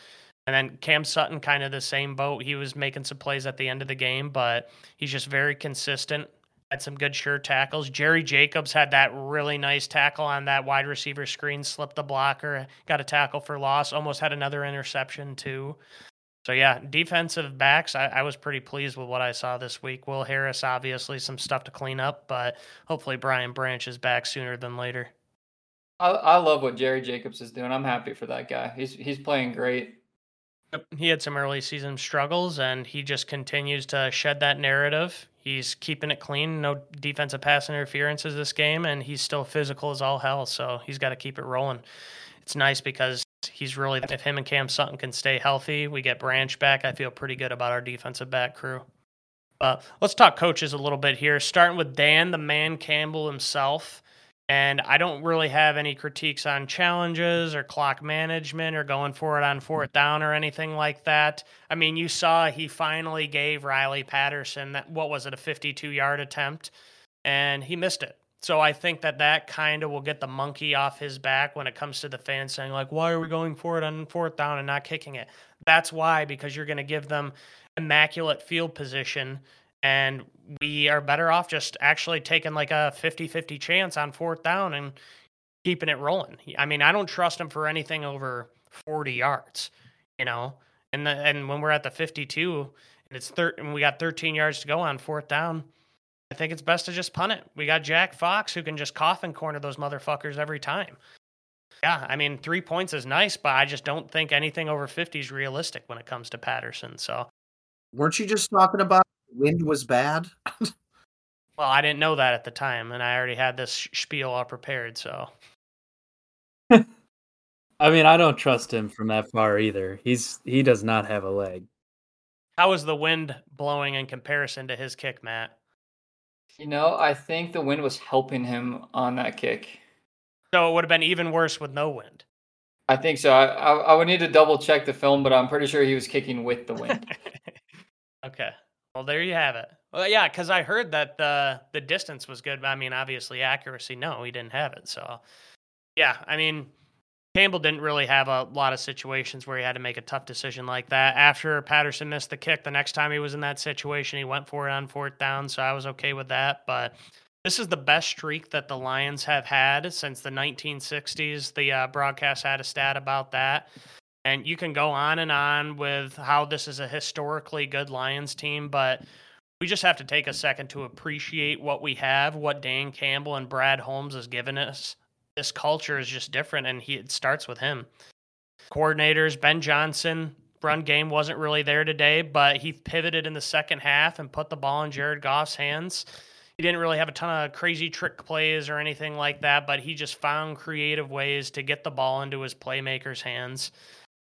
And then Cam Sutton, kind of the same boat. He was making some plays at the end of the game, but he's just very consistent. Had some good sure tackles. Jerry Jacobs had that really nice tackle on that wide receiver screen, slipped the blocker, got a tackle for loss, almost had another interception too. So yeah, defensive backs, I, I was pretty pleased with what I saw this week. Will Harris, obviously, some stuff to clean up, but hopefully Brian Branch is back sooner than later. I, I love what Jerry Jacobs is doing. I'm happy for that guy. He's he's playing great. He had some early season struggles, and he just continues to shed that narrative. He's keeping it clean, no defensive pass interferences this game, and he's still physical as all hell. So he's got to keep it rolling. It's nice because he's really, if him and Cam Sutton can stay healthy, we get Branch back. I feel pretty good about our defensive back crew. Uh, let's talk coaches a little bit here, starting with Dan, the man Campbell himself. And I don't really have any critiques on challenges or clock management or going for it on fourth down or anything like that. I mean, you saw he finally gave Riley Patterson that what was it a 52 yard attempt, and he missed it. So I think that that kind of will get the monkey off his back when it comes to the fans saying like, why are we going for it on fourth down and not kicking it? That's why because you're going to give them immaculate field position and we are better off just actually taking like a 50-50 chance on fourth down and keeping it rolling. I mean, I don't trust him for anything over 40 yards, you know. And the, and when we're at the 52 and it's thir- and we got 13 yards to go on fourth down, I think it's best to just punt it. We got Jack Fox who can just coffin corner those motherfuckers every time. Yeah, I mean, 3 points is nice, but I just don't think anything over 50 is realistic when it comes to Patterson. So, Weren't you just talking about wind was bad? <laughs> well, I didn't know that at the time and I already had this spiel all prepared, so <laughs> I mean, I don't trust him from that far either. He's he does not have a leg. How was the wind blowing in comparison to his kick, Matt? You know, I think the wind was helping him on that kick. So it would have been even worse with no wind. I think so. I, I, I would need to double check the film, but I'm pretty sure he was kicking with the wind. <laughs> okay. Well, there you have it. Well, yeah, because I heard that the the distance was good. I mean, obviously accuracy, no, he didn't have it. So, yeah, I mean, Campbell didn't really have a lot of situations where he had to make a tough decision like that. After Patterson missed the kick, the next time he was in that situation, he went for it on fourth down. So I was okay with that. But this is the best streak that the Lions have had since the 1960s. The uh, broadcast had a stat about that. And you can go on and on with how this is a historically good Lions team, but we just have to take a second to appreciate what we have, what Dan Campbell and Brad Holmes has given us. This culture is just different, and he it starts with him. Coordinators Ben Johnson, run game wasn't really there today, but he pivoted in the second half and put the ball in Jared Goff's hands. He didn't really have a ton of crazy trick plays or anything like that, but he just found creative ways to get the ball into his playmakers' hands.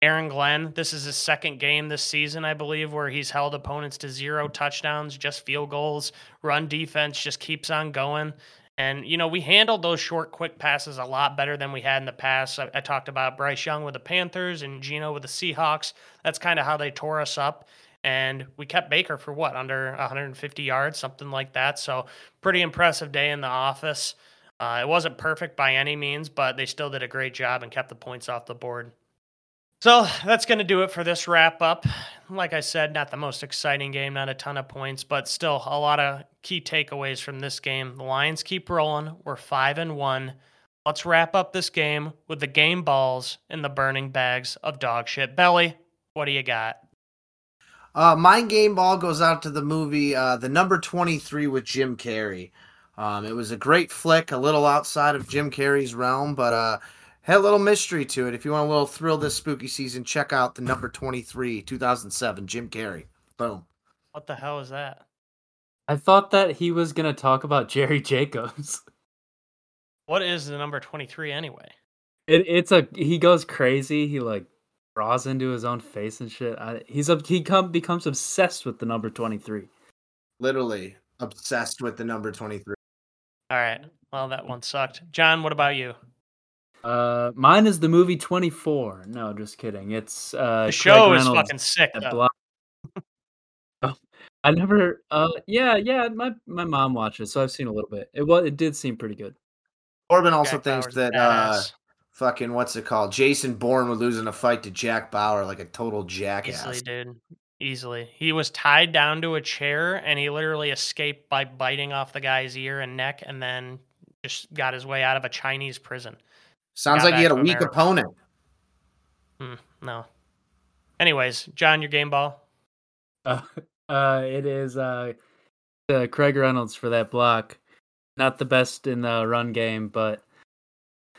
Aaron Glenn, this is his second game this season, I believe, where he's held opponents to zero touchdowns, just field goals. Run defense just keeps on going. And, you know, we handled those short, quick passes a lot better than we had in the past. I, I talked about Bryce Young with the Panthers and Geno with the Seahawks. That's kind of how they tore us up. And we kept Baker for what, under 150 yards, something like that. So, pretty impressive day in the office. Uh, it wasn't perfect by any means, but they still did a great job and kept the points off the board. So that's going to do it for this wrap up. Like I said, not the most exciting game, not a ton of points, but still a lot of key takeaways from this game. The Lions keep rolling. We're 5 and 1. Let's wrap up this game with the game balls and the burning bags of dog shit. Belly, what do you got? Uh, my game ball goes out to the movie uh, The Number 23 with Jim Carrey. Um, it was a great flick, a little outside of Jim Carrey's realm, but uh, had a little mystery to it. If you want a little thrill this spooky season, check out the number 23, 2007, Jim Carrey. Boom. What the hell is that? I thought that he was going to talk about <laughs> Jerry Jacobs. What is the number 23 anyway? It, it's a he goes crazy. He like draws into his own face and shit. I, he's a, he come becomes obsessed with the number 23. Literally obsessed with the number 23. All right. Well, that one sucked. John, what about you? Uh, mine is the movie Twenty Four. No, just kidding. It's uh, the show is fucking sick. <laughs> oh, I never. Uh, yeah, yeah. My my mom watches, so I've seen a little bit. It was it did seem pretty good. Corbin also Jack thinks Bauer's that uh, fucking what's it called? Jason Bourne would lose in a fight to Jack Bauer like a total jackass. Easily, dude. Easily. He was tied down to a chair and he literally escaped by biting off the guy's ear and neck and then just got his way out of a Chinese prison. Sounds like he had a weak America. opponent. Hmm, no. Anyways, John, your game ball. Uh, <laughs> uh, it is uh, uh, Craig Reynolds for that block. Not the best in the run game, but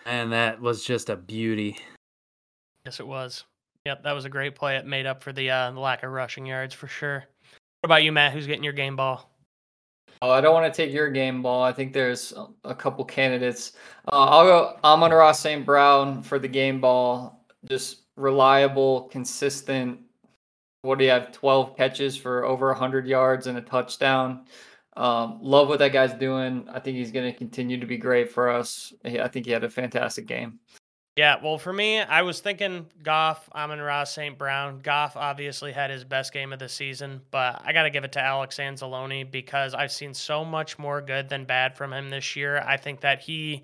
and that was just a beauty. Yes, it was. Yep, that was a great play. It made up for the, uh, the lack of rushing yards for sure. What about you, Matt? Who's getting your game ball? Oh, I don't want to take your game ball. I think there's a couple candidates. Uh, I'll go Amon-Ra St. Brown for the game ball. Just reliable, consistent. What do you have? 12 catches for over 100 yards and a touchdown. Um, love what that guy's doing. I think he's going to continue to be great for us. I think he had a fantastic game. Yeah, well, for me, I was thinking Goff, Amon-Ra, St. Brown. Goff obviously had his best game of the season, but I got to give it to Alex Anzalone because I've seen so much more good than bad from him this year. I think that he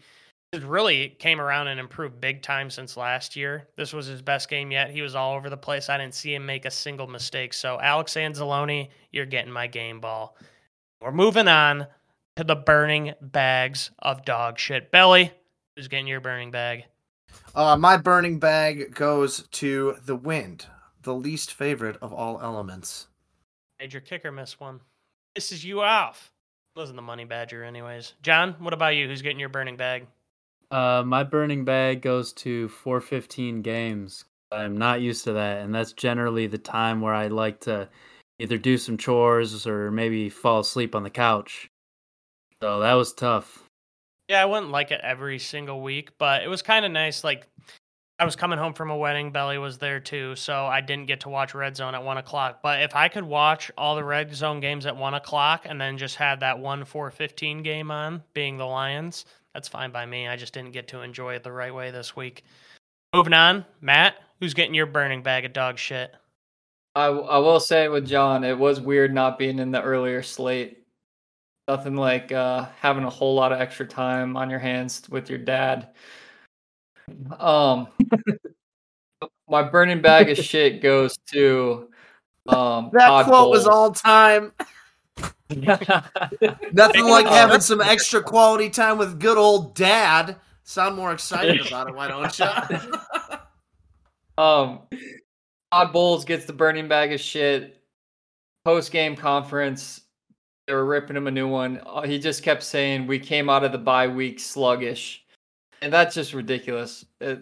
really came around and improved big time since last year. This was his best game yet. He was all over the place. I didn't see him make a single mistake. So, Alex Anzalone, you're getting my game ball. We're moving on to the burning bags of dog shit. Belly, who's getting your burning bag? Uh, my burning bag goes to the wind, the least favorite of all elements. Major kicker miss one. This is you off. Wasn't the money badger, anyways. John, what about you? Who's getting your burning bag? Uh, my burning bag goes to 415 games. I'm not used to that, and that's generally the time where I like to either do some chores or maybe fall asleep on the couch. So that was tough. Yeah, I wouldn't like it every single week, but it was kind of nice. Like, I was coming home from a wedding. Belly was there too, so I didn't get to watch Red Zone at one o'clock. But if I could watch all the Red Zone games at one o'clock and then just have that one four fifteen game on, being the Lions, that's fine by me. I just didn't get to enjoy it the right way this week. Moving on, Matt, who's getting your burning bag of dog shit? I, I will say with John, it was weird not being in the earlier slate. Nothing like uh, having a whole lot of extra time on your hands with your dad. Um, my burning bag of <laughs> shit goes to um, That Todd quote was all time. <laughs> Nothing like having some extra quality time with good old dad. Sound more excited <laughs> about it, why don't you? Um, Todd Bowles gets the burning bag of shit. Post game conference, they were ripping him a new one. Uh, He just kept saying, "We came out of the bye week sluggish," and that's just ridiculous. It,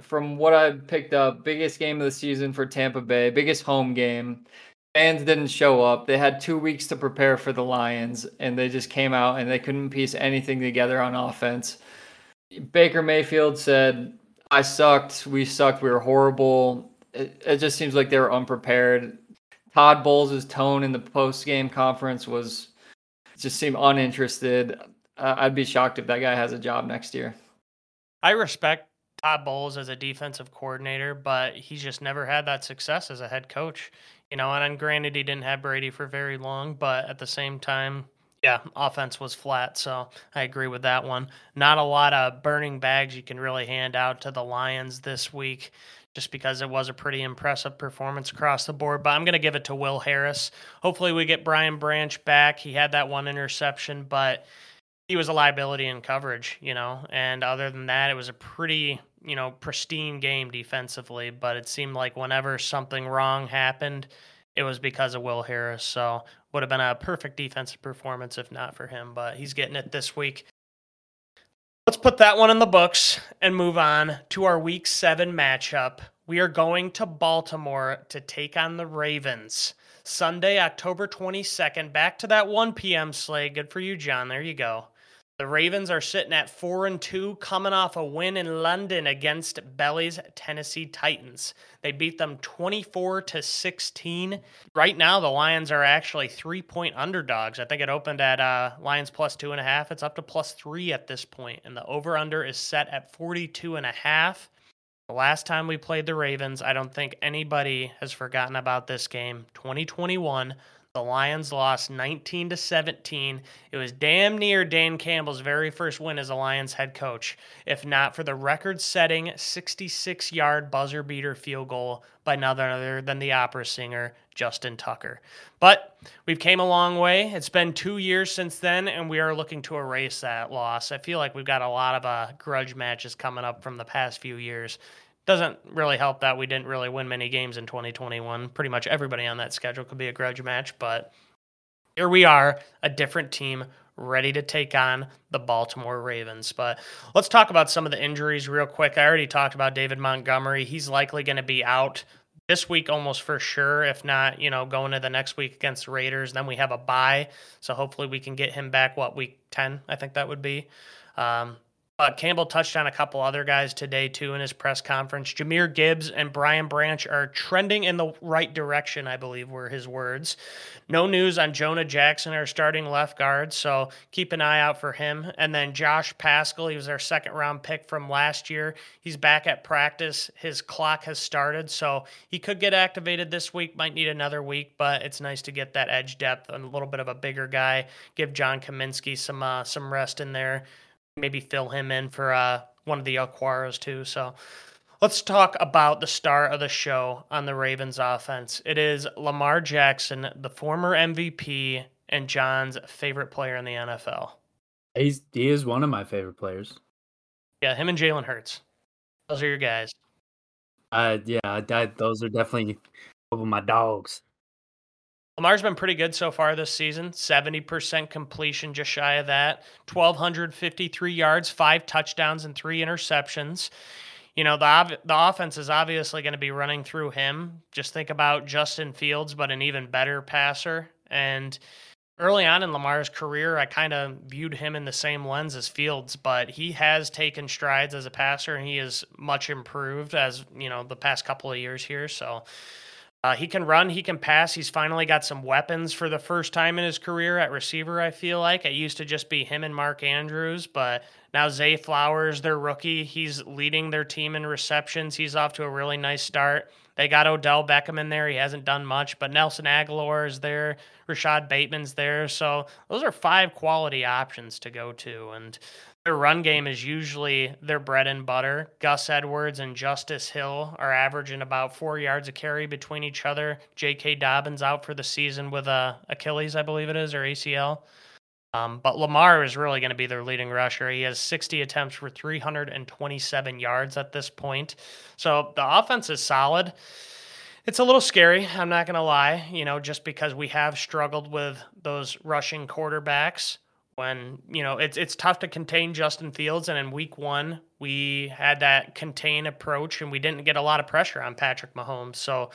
from what I picked up, biggest game of the season for Tampa Bay, biggest home game. Fans didn't show up. They had two weeks to prepare for the Lions, and they just came out and they couldn't piece anything together on offense. Baker Mayfield said, I sucked. We sucked. We were horrible. It, it just seems like they were unprepared. Todd Bowles' tone in the post game conference was just seemed uninterested. Uh, I'd be shocked if that guy has a job next year. I respect Todd Bowles as a defensive coordinator, but he's just never had that success as a head coach. You know, and, granted, he didn't have Brady for very long, but at the same time, yeah, offense was flat. So I agree with that one. Not a lot of burning bags you can really hand out to the Lions this week just because it was a pretty impressive performance across the board. But I'm going to give it to Will Harris. Hopefully, we get Brian Branch back. He had that one interception, but he was a liability in coverage, you know. And other than that, it was a pretty, you know, pristine game defensively. But it seemed like whenever something wrong happened, it was because of Will Harris. So would have been a perfect defensive performance if not for him. But he's getting it this week. Let's put that one in the books and move on to our week seven matchup. We are going to Baltimore to take on the Ravens. Sunday, October 22nd, back to that 1 p.m. slate. Good for you, John. There you go. The Ravens are sitting at 4 and 2 coming off a win in London against Belly's Tennessee Titans. They beat them 24 to 16. Right now the Lions are actually 3-point underdogs. I think it opened at uh, Lions plus 2.5. It's up to plus 3 at this point and the over under is set at 42.5. The last time we played the Ravens, I don't think anybody has forgotten about this game. 2021, the Lions lost 19 to 17. It was damn near Dan Campbell's very first win as a Lions head coach, if not for the record-setting 66-yard buzzer beater field goal by none other than the opera singer Justin Tucker. But we've came a long way. It's been 2 years since then and we are looking to erase that loss. I feel like we've got a lot of uh, grudge matches coming up from the past few years doesn't really help that we didn't really win many games in 2021. Pretty much everybody on that schedule could be a grudge match, but here we are, a different team ready to take on the Baltimore Ravens. But let's talk about some of the injuries real quick. I already talked about David Montgomery. He's likely going to be out this week almost for sure if not you know going to the next week against the raiders then we have a bye so hopefully we can get him back what week 10 i think that would be um, but Campbell touched on a couple other guys today too in his press conference. Jahmyr Gibbs and Brian Branch are trending in the right direction, I believe were his words. No news on Jonah Jackson, our starting left guard, so keep an eye out for him. And then Josh Paschal, he was our second round pick from last year. He's back at practice. His clock has started, so he could get activated this week, might need another week, but it's nice to get that edge depth and a little bit of a bigger guy. Give John Cominsky some uh, some rest in there maybe fill him in for uh, one of the Okwaras too. So let's talk about the star of the show on the Ravens offense. It is Lamar Jackson, the former MVP and John's favorite player in the NFL. He's he is one of my favorite players. Yeah, him and Jalen Hurts. Those are your guys. Uh, yeah, I, I, those are definitely a couple of my dogs. Lamar's been pretty good so far this season. 70% completion, just shy of that. 1,253 yards, five touchdowns, and three interceptions. You know, the, the offense is obviously going to be running through him. Just think about Justin Fields, but an even better passer. And early on in Lamar's career, I kind of viewed him in the same lens as Fields, but he has taken strides as a passer and he is much improved as, you know, the past couple of years here. So uh, he can run, he can pass. He's finally got some weapons for the first time in his career at receiver, I feel like. It used to just be him and Mark Andrews, but now Zay Flowers, their rookie, he's leading their team in receptions. He's off to a really nice start. They got Odell Beckham in there. He hasn't done much, but Nelson Agholor is there. Rashod Bateman's there. So those are five quality options to go to. And their run game is usually their bread and butter. Gus Edwards and Justice Hill are averaging about four yards a carry between each other. J.K. Dobbins out for the season with a Achilles, I believe it is, or ACL. Um, but Lamar is really going to be their leading rusher. He has 60 attempts for 327 yards at this point. So the offense is solid. It's a little scary, I'm not going to lie, you know, just because we have struggled with those rushing quarterbacks when, you know, it's it's tough to contain Justin Fields and in week 1 we had that contain approach and we didn't get a lot of pressure on Patrick Mahomes. So,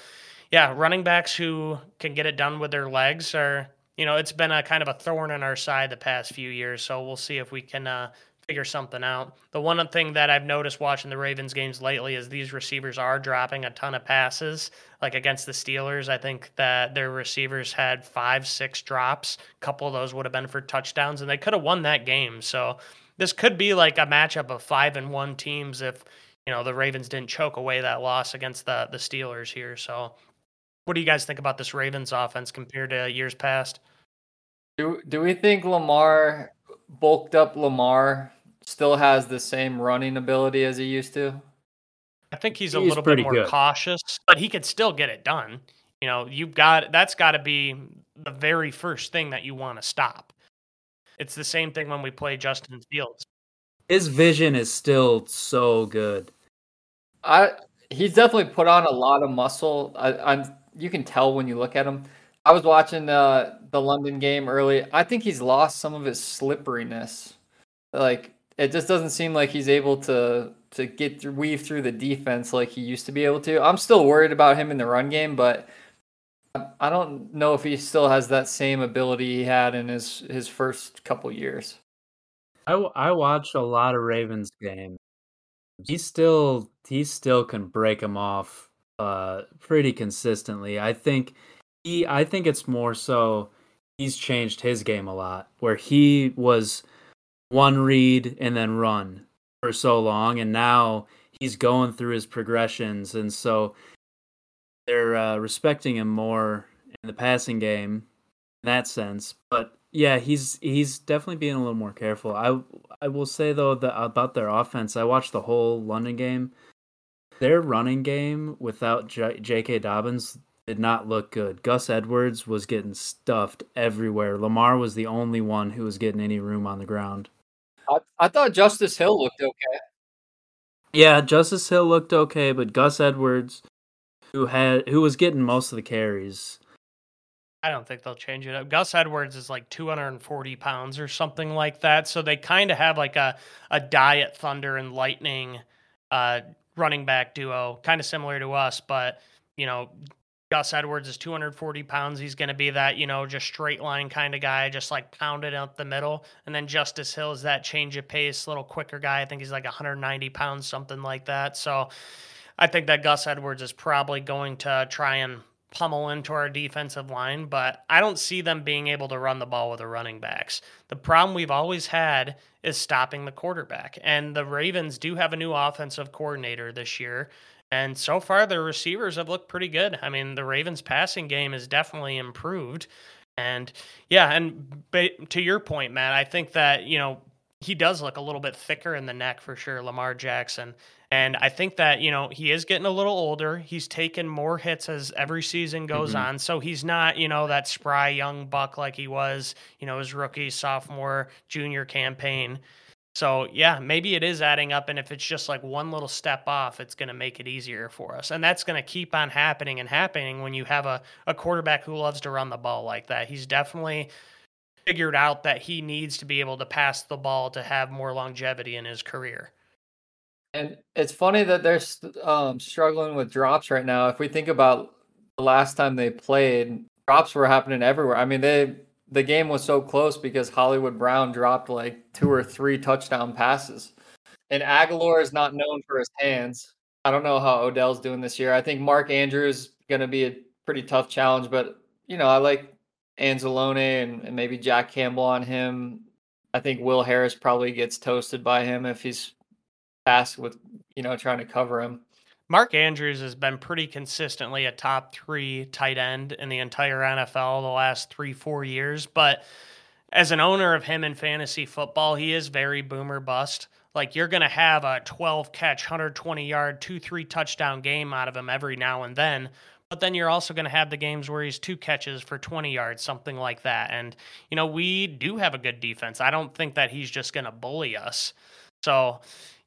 yeah, running backs who can get it done with their legs are you know, it's been a kind of a thorn in our side the past few years. So we'll see if we can uh, figure something out. The one thing that I've noticed watching the Ravens games lately is these receivers are dropping a ton of passes. Like against the Steelers, I think that their receivers had five, six drops. A couple of those would have been for touchdowns, and they could have won that game. So this could be like a matchup of five and one teams if you know the Ravens didn't choke away that loss against the the Steelers here. So what do you guys think about this Ravens offense compared to years past? Do do we think Lamar bulked up Lamar still has the same running ability as he used to? I think he's a little bit more good. cautious, but he could still get it done. You know, you've got that's got to be the very first thing that you want to stop. It's the same thing when we play Justin Fields. His vision is still so good. I he's definitely put on a lot of muscle. I, I'm you can tell when you look at him. I was watching uh, the London game early. I think he's lost some of his slipperiness. Like it just doesn't seem like he's able to to get through, weave through the defense like he used to be able to. I'm still worried about him in the run game, but I don't know if he still has that same ability he had in his his first couple years. I I watch a lot of Ravens games. He still he still can break them off uh, pretty consistently. I think he I think it's more so he's changed his game a lot where he was one read and then run for so long and now he's going through his progressions and so they're uh, respecting him more in the passing game in that sense but yeah he's he's definitely being a little more careful i i will say though that about their offense i watched the whole london game their running game without J- J.K. Dobbins did not look good. Gus Edwards was getting stuffed everywhere. Lamar was the only one who was getting any room on the ground. I, I thought Justice Hill looked okay. Yeah, Justice Hill looked okay, but Gus Edwards, who had who was getting most of the carries. I don't think they'll change it up. Gus Edwards is like 240 pounds or something like that. So they kind of have like a, a diet thunder and lightning uh, running back duo, kind of similar to us, but you know, Gus Edwards is 240 pounds. He's going to be that, you know, just straight line kind of guy, just like pounded up the middle. And then Justice Hill is that change of pace, little quicker guy. I think he's like 190 pounds, something like that. So I think that Gus Edwards is probably going to try and pummel into our defensive line, but I don't see them being able to run the ball with the running backs. The problem we've always had is stopping the quarterback. And the Ravens do have a new offensive coordinator this year. And so far, the receivers have looked pretty good. I mean, the Ravens' passing game has definitely improved. And yeah, and to your point, Matt, I think that, you know, he does look a little bit thicker in the neck for sure, Lamar Jackson. And I think that, you know, he is getting a little older. He's taken more hits as every season goes mm-hmm. on. So he's not, you know, that spry young buck like he was, you know, his rookie, sophomore, junior campaign. So yeah, maybe it is adding up. And if it's just like one little step off, it's going to make it easier for us. And that's going to keep on happening and happening when you have a, a quarterback who loves to run the ball like that. He's definitely figured out that he needs to be able to pass the ball to have more longevity in his career. And it's funny that they're um, struggling with drops right now. If we think about the last time they played, drops were happening everywhere. I mean, they the game was so close because Hollywood Brown dropped like two or three touchdown passes. And Agholor is not known for his hands. I don't know how Odell's doing this year. I think Mark Andrews is going to be a pretty tough challenge, but you know, I like Anzalone and, and maybe Jack Campbell on him. I think Will Harris probably gets toasted by him if he's tasked with, you know, trying to cover him. Mark Andrews has been pretty consistently a top three tight end in the entire NFL the last three, four years. But as an owner of him in fantasy football, he is very boomer bust. Like you're going to have a 12 catch, 120 yard, two, three touchdown game out of him every now and then. But then you're also going to have the games where he's two catches for 20 yards, something like that. And, you know, we do have a good defense. I don't think that he's just going to bully us. So,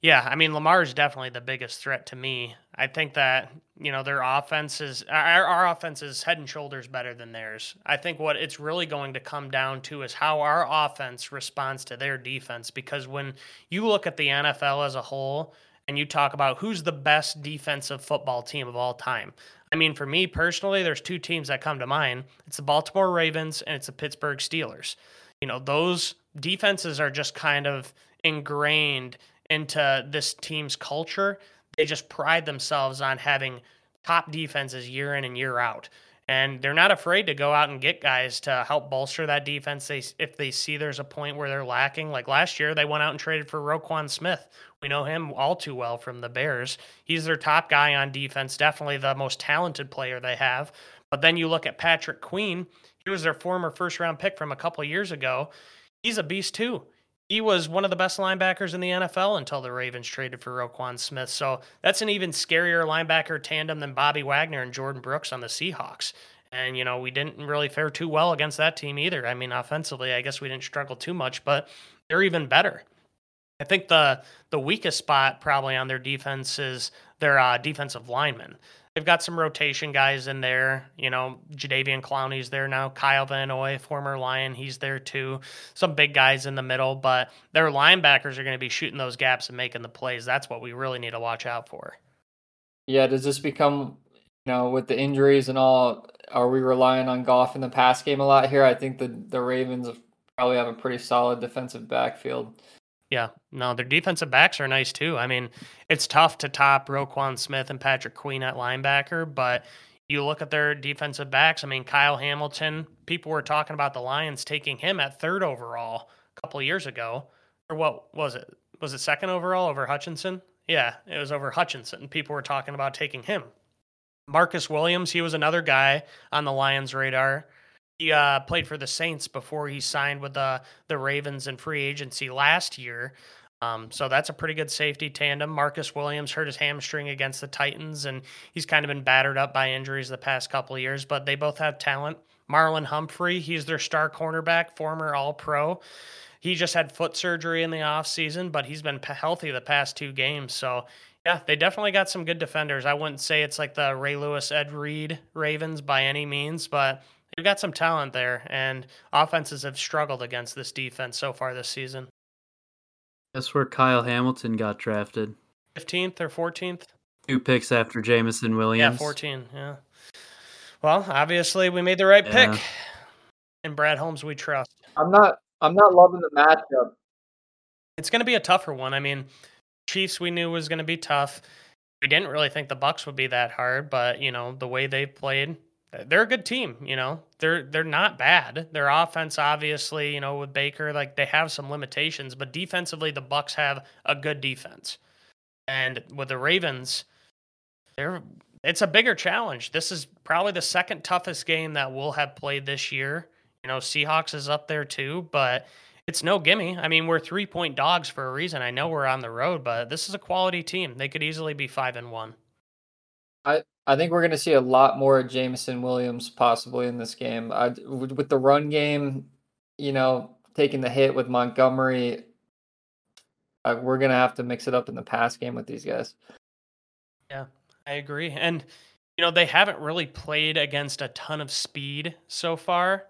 yeah, I mean, Lamar is definitely the biggest threat to me. I think that, you know, their offense is, our, our offense is head and shoulders better than theirs. I think what it's really going to come down to is how our offense responds to their defense. Because when you look at the NFL as a whole, and you talk about who's the best defensive football team of all time. I mean, for me personally, there's two teams that come to mind. It's the Baltimore Ravens and it's the Pittsburgh Steelers. You know, those defenses are just kind of ingrained into this team's culture. They just pride themselves on having top defenses year in and year out. And they're not afraid to go out and get guys to help bolster that defense they, if they see there's a point where they're lacking. Like last year, they went out and traded for Roquan Smith. We know him all too well from the Bears. He's their top guy on defense, definitely the most talented player they have. But then you look at Patrick Queen. He was their former first round pick from a couple years ago. He's a beast too he was one of the best linebackers in the NFL until the Ravens traded for Roquan Smith. So that's an even scarier linebacker tandem than Bobby Wagner and Jordyn Brooks on the Seahawks. And, you know, we didn't really fare too well against that team either. I mean, offensively, I guess we didn't struggle too much, but they're even better. I think the the weakest spot probably on their defense is their uh, defensive linemen. They've got some rotation guys in there. You know, Jadeveon Clowney's there now. Kyle Van Noy, former Lion, he's there too. Some big guys in the middle, but their linebackers are going to be shooting those gaps and making the plays. That's what we really need to watch out for. Yeah, does this become, you know, with the injuries and all, are we relying on Goff in the pass game a lot here? I think the the Ravens probably have a pretty solid defensive backfield. Yeah, no, their defensive backs are nice too. I mean, it's tough to top Roquan Smith and Patrick Queen at linebacker, but you look at their defensive backs. I mean, Kyle Hamilton, people were talking about the Lions taking him at third overall a couple years ago. Or what was it? Was it second overall over Hutchinson? Yeah, it was over Hutchinson. People were talking about taking him. Marcus Williams, he was another guy on the Lions' radar. He uh, played for the Saints before he signed with the the Ravens in free agency last year. Um, so that's a pretty good safety tandem. Marcus Williams hurt his hamstring against the Titans, and he's kind of been battered up by injuries the past couple of years. But they both have talent. Marlon Humphrey, he's their star cornerback, former All Pro. He just had foot surgery in the offseason, but he's been healthy the past two games. So yeah, they definitely got some good defenders. I wouldn't say it's like the Ray Lewis, Ed Reed Ravens by any means, but they've got some talent there, and offenses have struggled against this defense so far this season. That's where Kyle Hamilton got drafted. 15th or 14th? Two picks after Jameson Williams. Yeah, 14. Yeah. Well, obviously we made the right yeah. pick. And Brad Holmes we trust. I'm not I'm not loving the matchup. It's going to be a tougher one. I mean, Chiefs we knew was going to be tough. We didn't really think the Bucs would be that hard, but you know, the way they played, they're a good team. You know, they're they're not bad. Their offense, obviously, you know, with Baker, like they have some limitations, but defensively, the Bucs have a good defense. And with the Ravens, they're it's a bigger challenge. This is probably the second toughest game that we'll have played this year. You know, Seahawks is up there too, but it's no gimme. I mean, we're three point dogs for a reason. I know we're on the road, but this is a quality team. They could easily be five and one. I I think we're going to see a lot more Jameson Williams possibly in this game. I, with the run game, you know, taking the hit with Montgomery, uh, we're going to have to mix it up in the pass game with these guys. Yeah, I agree. And, you know, they haven't really played against a ton of speed so far.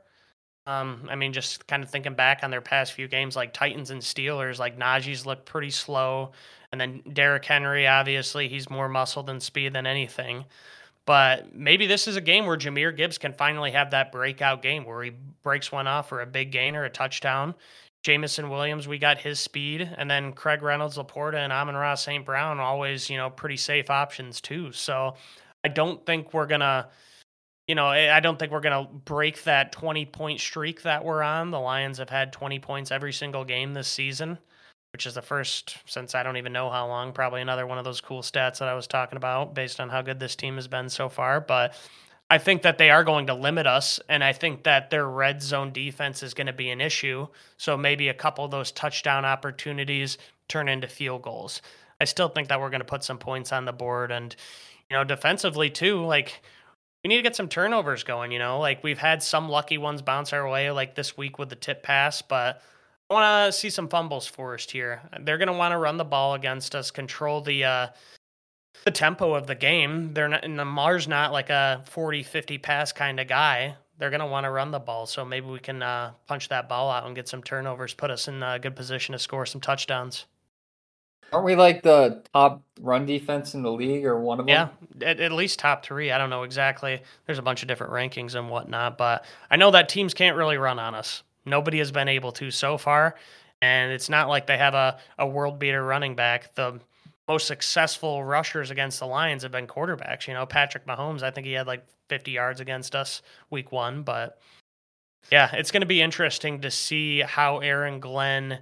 Um, I mean, just kind of thinking back on their past few games, like Titans and Steelers, like Najee's looked pretty slow. And then Derrick Henry, obviously, he's more muscle than speed than anything. But maybe this is a game where Jahmyr Gibbs can finally have that breakout game where he breaks one off for a big gain or a touchdown. Jameson Williams, we got his speed, and then Craig Reynolds, LaPorta, and Amon-Ra St. Brown, always, you know, pretty safe options too. So I don't think we're gonna, you know, I don't think we're gonna break that 20 point streak that we're on. The Lions have had 20 points every single game this season, which is the first since I don't even know how long. Probably another one of those cool stats that I was talking about based on how good this team has been so far. But I think that they are going to limit us, and I think that their red zone defense is going to be an issue. So maybe a couple of those touchdown opportunities turn into field goals. I still think that we're going to put some points on the board, and you know, defensively too. Like we need to get some turnovers going. You know, like we've had some lucky ones bounce our way, like this week with the tip pass, but. I want to see some fumbles forced here. They're going to want to run the ball against us, control the uh, the tempo of the game. They're not, and Lamar's not like a 40, 50 pass kind of guy. They're going to want to run the ball. So maybe we can uh, punch that ball out and get some turnovers, put us in a good position to score some touchdowns. Aren't we like the top run defense in the league or one of them? Yeah, at, at least top three. I don't know exactly. There's a bunch of different rankings and whatnot, but I know that teams can't really run on us. Nobody has been able to so far. And it's not like they have a, a world beater running back. The most successful rushers against the Lions have been quarterbacks. You know, Patrick Mahomes, I think he had like 50 yards against us week one. But yeah, it's going to be interesting to see how Aaron Glenn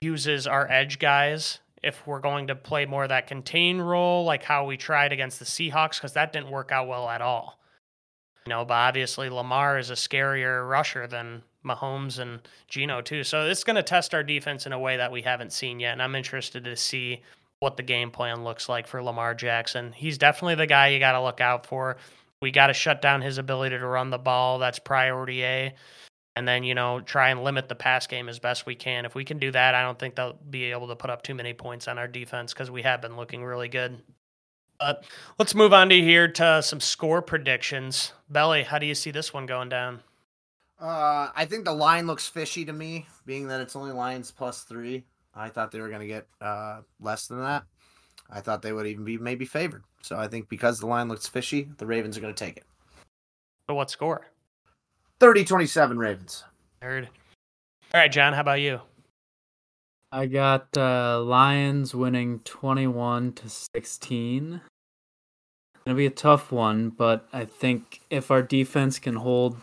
uses our edge guys. If we're going to play more of that contain role, like how we tried against the Seahawks, because that didn't work out well at all. You know, but obviously Lamar is a scarier rusher than Mahomes and Geno too. So it's going to test our defense in a way that we haven't seen yet, and I'm interested to see what the game plan looks like for Lamar Jackson. He's definitely the guy you got to look out for. We got to shut down his ability to run the ball. That's priority A. And then, you know, try and limit the pass game as best we can. If we can do that, I don't think they'll be able to put up too many points on our defense because we have been looking really good. But let's move on to here to some score predictions. Belly, how do you see this one going down? Uh, I think the line looks fishy to me, being that it's only Lions plus three. I thought they were going to get uh, less than that. I thought they would even be maybe favored. So I think because the line looks fishy, the Ravens are going to take it. So what score? 30 27 Ravens. Heard. All right, John, how about you? I got uh, Lions winning 21 to 16. Gonna be a tough one, but I think if our defense can hold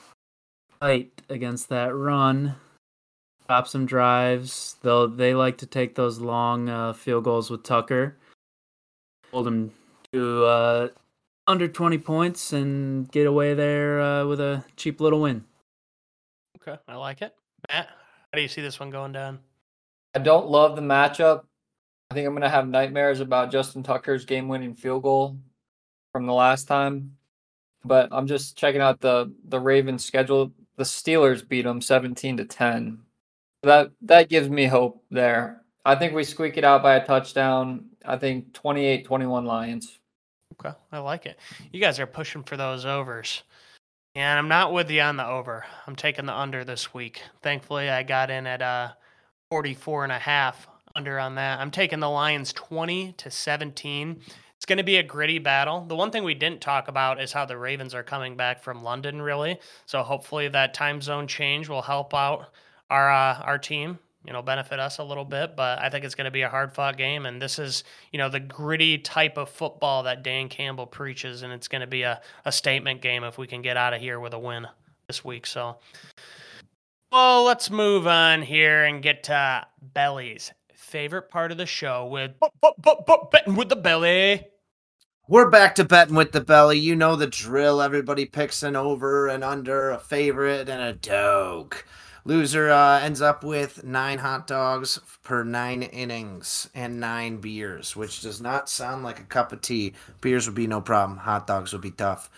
tight against that run, stop some drives. They'll they like to take those long uh, field goals with Tucker. Hold them to uh, under twenty points and get away there uh, with a cheap little win. Okay, I like it. Matt, how do you see this one going down? I don't love the matchup. I think I'm going to have nightmares about Justin Tucker's game winning field goal from the last time. But I'm just checking out the the Ravens schedule. The Steelers beat them 17 to 10. That that gives me hope there. I think we squeak it out by a touchdown. I think 28-21 Lions. Okay, I like it. You guys are pushing for those overs. And I'm not with you on the over. I'm taking the under this week. Thankfully, I got in at uh 44 and a half under on that. I'm taking the Lions 20 to 17. Going to be a gritty battle. The one thing we didn't talk about is how the Ravens are coming back from London, really. So hopefully that time zone change will help out our uh, our team. You know, benefit us a little bit, but I think it's going to be a hard fought game. And this is, you know, the gritty type of football that Dan Campbell preaches. And it's going to be a, a statement game if we can get out of here with a win this week. So, well, let's move on here and get to Belly's favorite part of the show with with the belly. We're back to betting with the belly. You know the drill. Everybody picks an over and under, a favorite, and a dog. Loser uh, ends up with nine hot dogs per nine innings and nine beers, which does not sound like a cup of tea. Beers would be no problem. Hot dogs would be tough.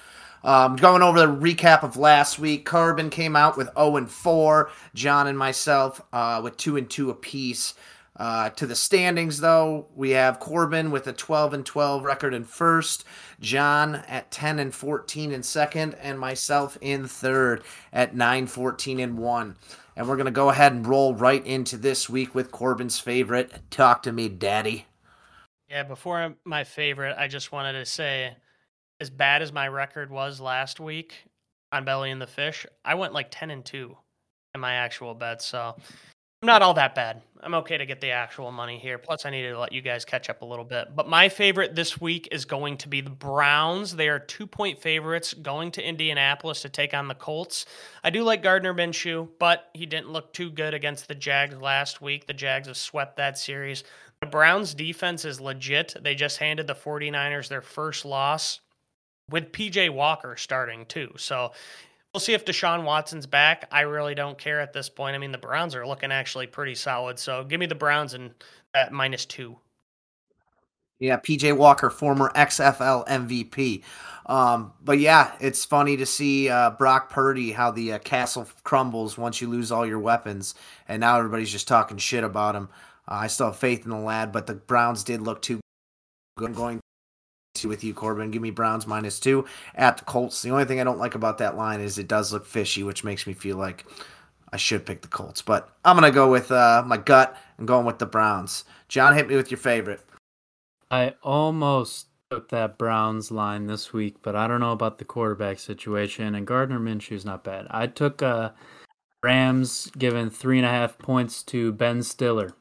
Um, going over the recap of last week, Corbin came out with 0 and 4. John and myself uh, with 2 and 2 apiece. Uh, to the standings, though, we have Corbin with a 12 and 12 record in first, John at 10 and 14 in second, and myself in third at 9, 14 and 1. And we're going to go ahead and roll right into this week with Corbin's favorite. Talk to me, Daddy. Yeah, before my favorite, I just wanted to say as bad as my record was last week on Belly and the Fish, I went like 10 and 2 in my actual bets. So I'm not all that bad. I'm okay to get the actual money here. Plus, I need to let you guys catch up a little bit. But my favorite this week is going to be the Browns. They are two point favorites going to Indianapolis to take on the Colts. I do like Gardner Minshew, but he didn't look too good against the Jags last week. The Jags have swept that series. The Browns defense is legit. They just handed the 49ers their first loss with PJ Walker starting too. So We'll see if Deshaun Watson's back. I really don't care at this point. I mean, the Browns are looking actually pretty solid. So give me the Browns and at minus two. Yeah, PJ Walker, former XFL MVP. Um, but yeah, it's funny to see uh, Brock Purdy how the uh, castle crumbles once you lose all your weapons, and now everybody's just talking shit about him. Uh, I still have faith in the lad, but the Browns did look too good. Going with you, Corbin. Give me Browns minus two at the Colts. The only thing I don't like about that line is it does look fishy, which makes me feel like I should pick the Colts. But I'm gonna go with uh, my gut and going with the Browns. John, hit me with your favorite. I almost took that Browns line this week, but I don't know about the quarterback situation. And Gardner Minshew's not bad. I took uh, Rams giving three and a half points to Ben Stiller.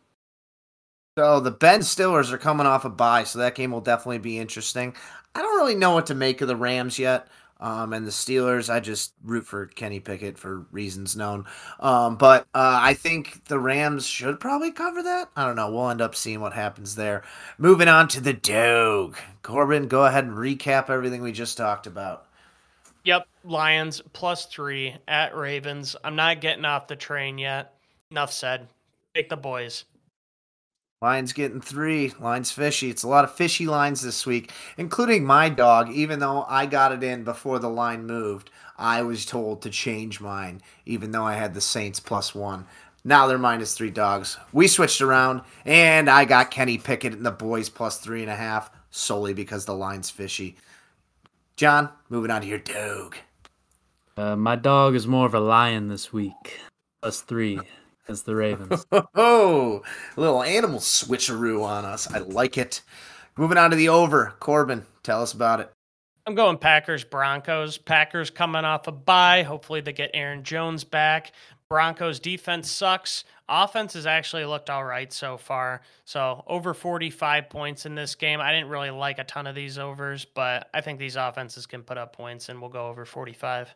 So the Ben Stillers are coming off a bye, so that game will definitely be interesting. I don't really know what to make of the Rams yet. Um, and the Steelers, I just root for Kenny Pickett for reasons known. Um, but uh, I think the Rams should probably cover that. I don't know. We'll end up seeing what happens there. Moving on to the Doge. Corbin, go ahead and recap everything we just talked about. Yep, Lions plus three at Ravens. I'm not getting off the train yet. Enough said. Take the boys. Lions getting three. Lines fishy. It's a lot of fishy lines this week, including my dog. Even though I got it in before the line moved, I was told to change mine, even though I had the Saints plus one. Now they're minus three dogs. We switched around, and I got Kenny Pickett and the boys plus three and a half solely because the line's fishy. John, moving on to your dog. Uh, my dog is more of a lion this week. Plus three as the Ravens. <laughs> Oh, a little animal switcheroo on us. I like it. Moving on to the over. Corbin, tell us about it. I'm going Packers Broncos. Packers coming off a bye. Hopefully they get Aaron Jones back. Broncos defense sucks. Offense has actually looked all right so far. So over 45 points in this game. I didn't really like a ton of these overs, but I think these offenses can put up points and we'll go over 45.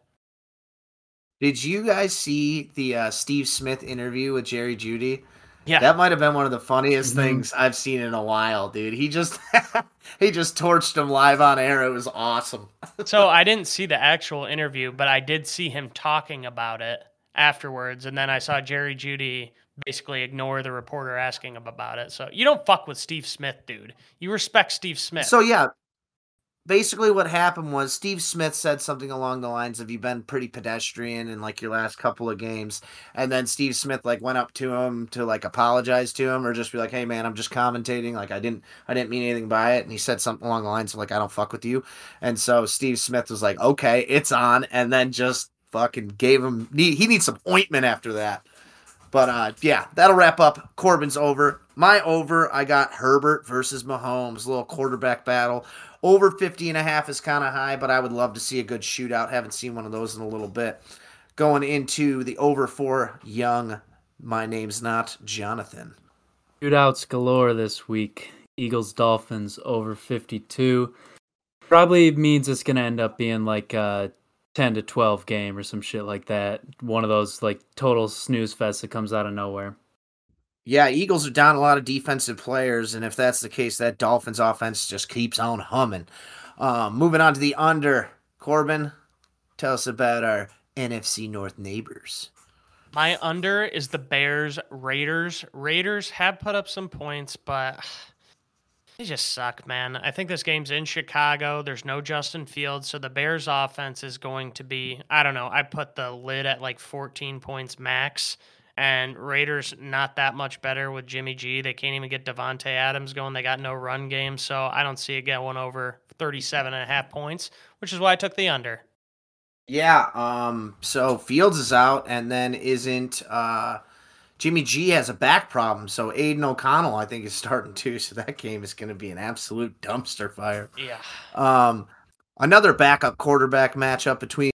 Did you guys see the uh, Steve Smith interview with Jerry Jeudy? Yeah, that might have been one of the funniest Mhm. things I've seen in a while, dude. He just <laughs> he just torched him live on air. It was awesome. <laughs> so I didn't see the actual interview, but I did see him talking about it afterwards, and then I saw Jerry Jeudy basically ignore the reporter asking him about it. So you don't fuck with Steve Smith, dude. You respect Steve Smith. So yeah, basically what happened was Steve Smith said something along the lines of you've been pretty pedestrian in like your last couple of games. And then Steve Smith like went up to him to like apologize to him or just be like hey man I'm just commentating. Like I didn't I didn't mean anything by it. And he said something along the lines of like I don't fuck with you. And so Steve Smith was like okay it's on. And then just fucking gave him he needs some ointment after that. But uh, yeah, that'll wrap up. Corbin's over. My over, I got Herbert versus Mahomes, little quarterback battle. Over 50 and a half is kind of high, but I would love to see a good shootout. Haven't seen one of those in a little bit. Going into the over four Young, my name's not Jonathan. Shootouts galore this week. Eagles Dolphins over 52. Probably means it's going to end up being like a 10 to 12 game or some shit like that. One of those like total snooze fest that comes out of nowhere. Yeah, Eagles are down a lot of defensive players, and if that's the case, that Dolphins offense just keeps on humming. Um, moving on to the under. Corbin, tell us about our NFC North neighbors. My under is the Bears Raiders. Raiders have put up some points, but <sighs> they just suck, man. I think this game's in Chicago. There's no Justin Fields, so the Bears offense is going to be I don't know. I put the lid at like 14 points max. And Raiders not that much better with Jimmy G. They can't even get Davante Adams going. They got no run game, so I don't see it going over 37 and a half points, which is why I took the under. Yeah, um, so Fields is out, and then isn't uh, Jimmy G has a back problem, so Aidan O'Connell I think is starting too. So that game is going to be an absolute dumpster fire. Yeah. Um, Another backup quarterback matchup between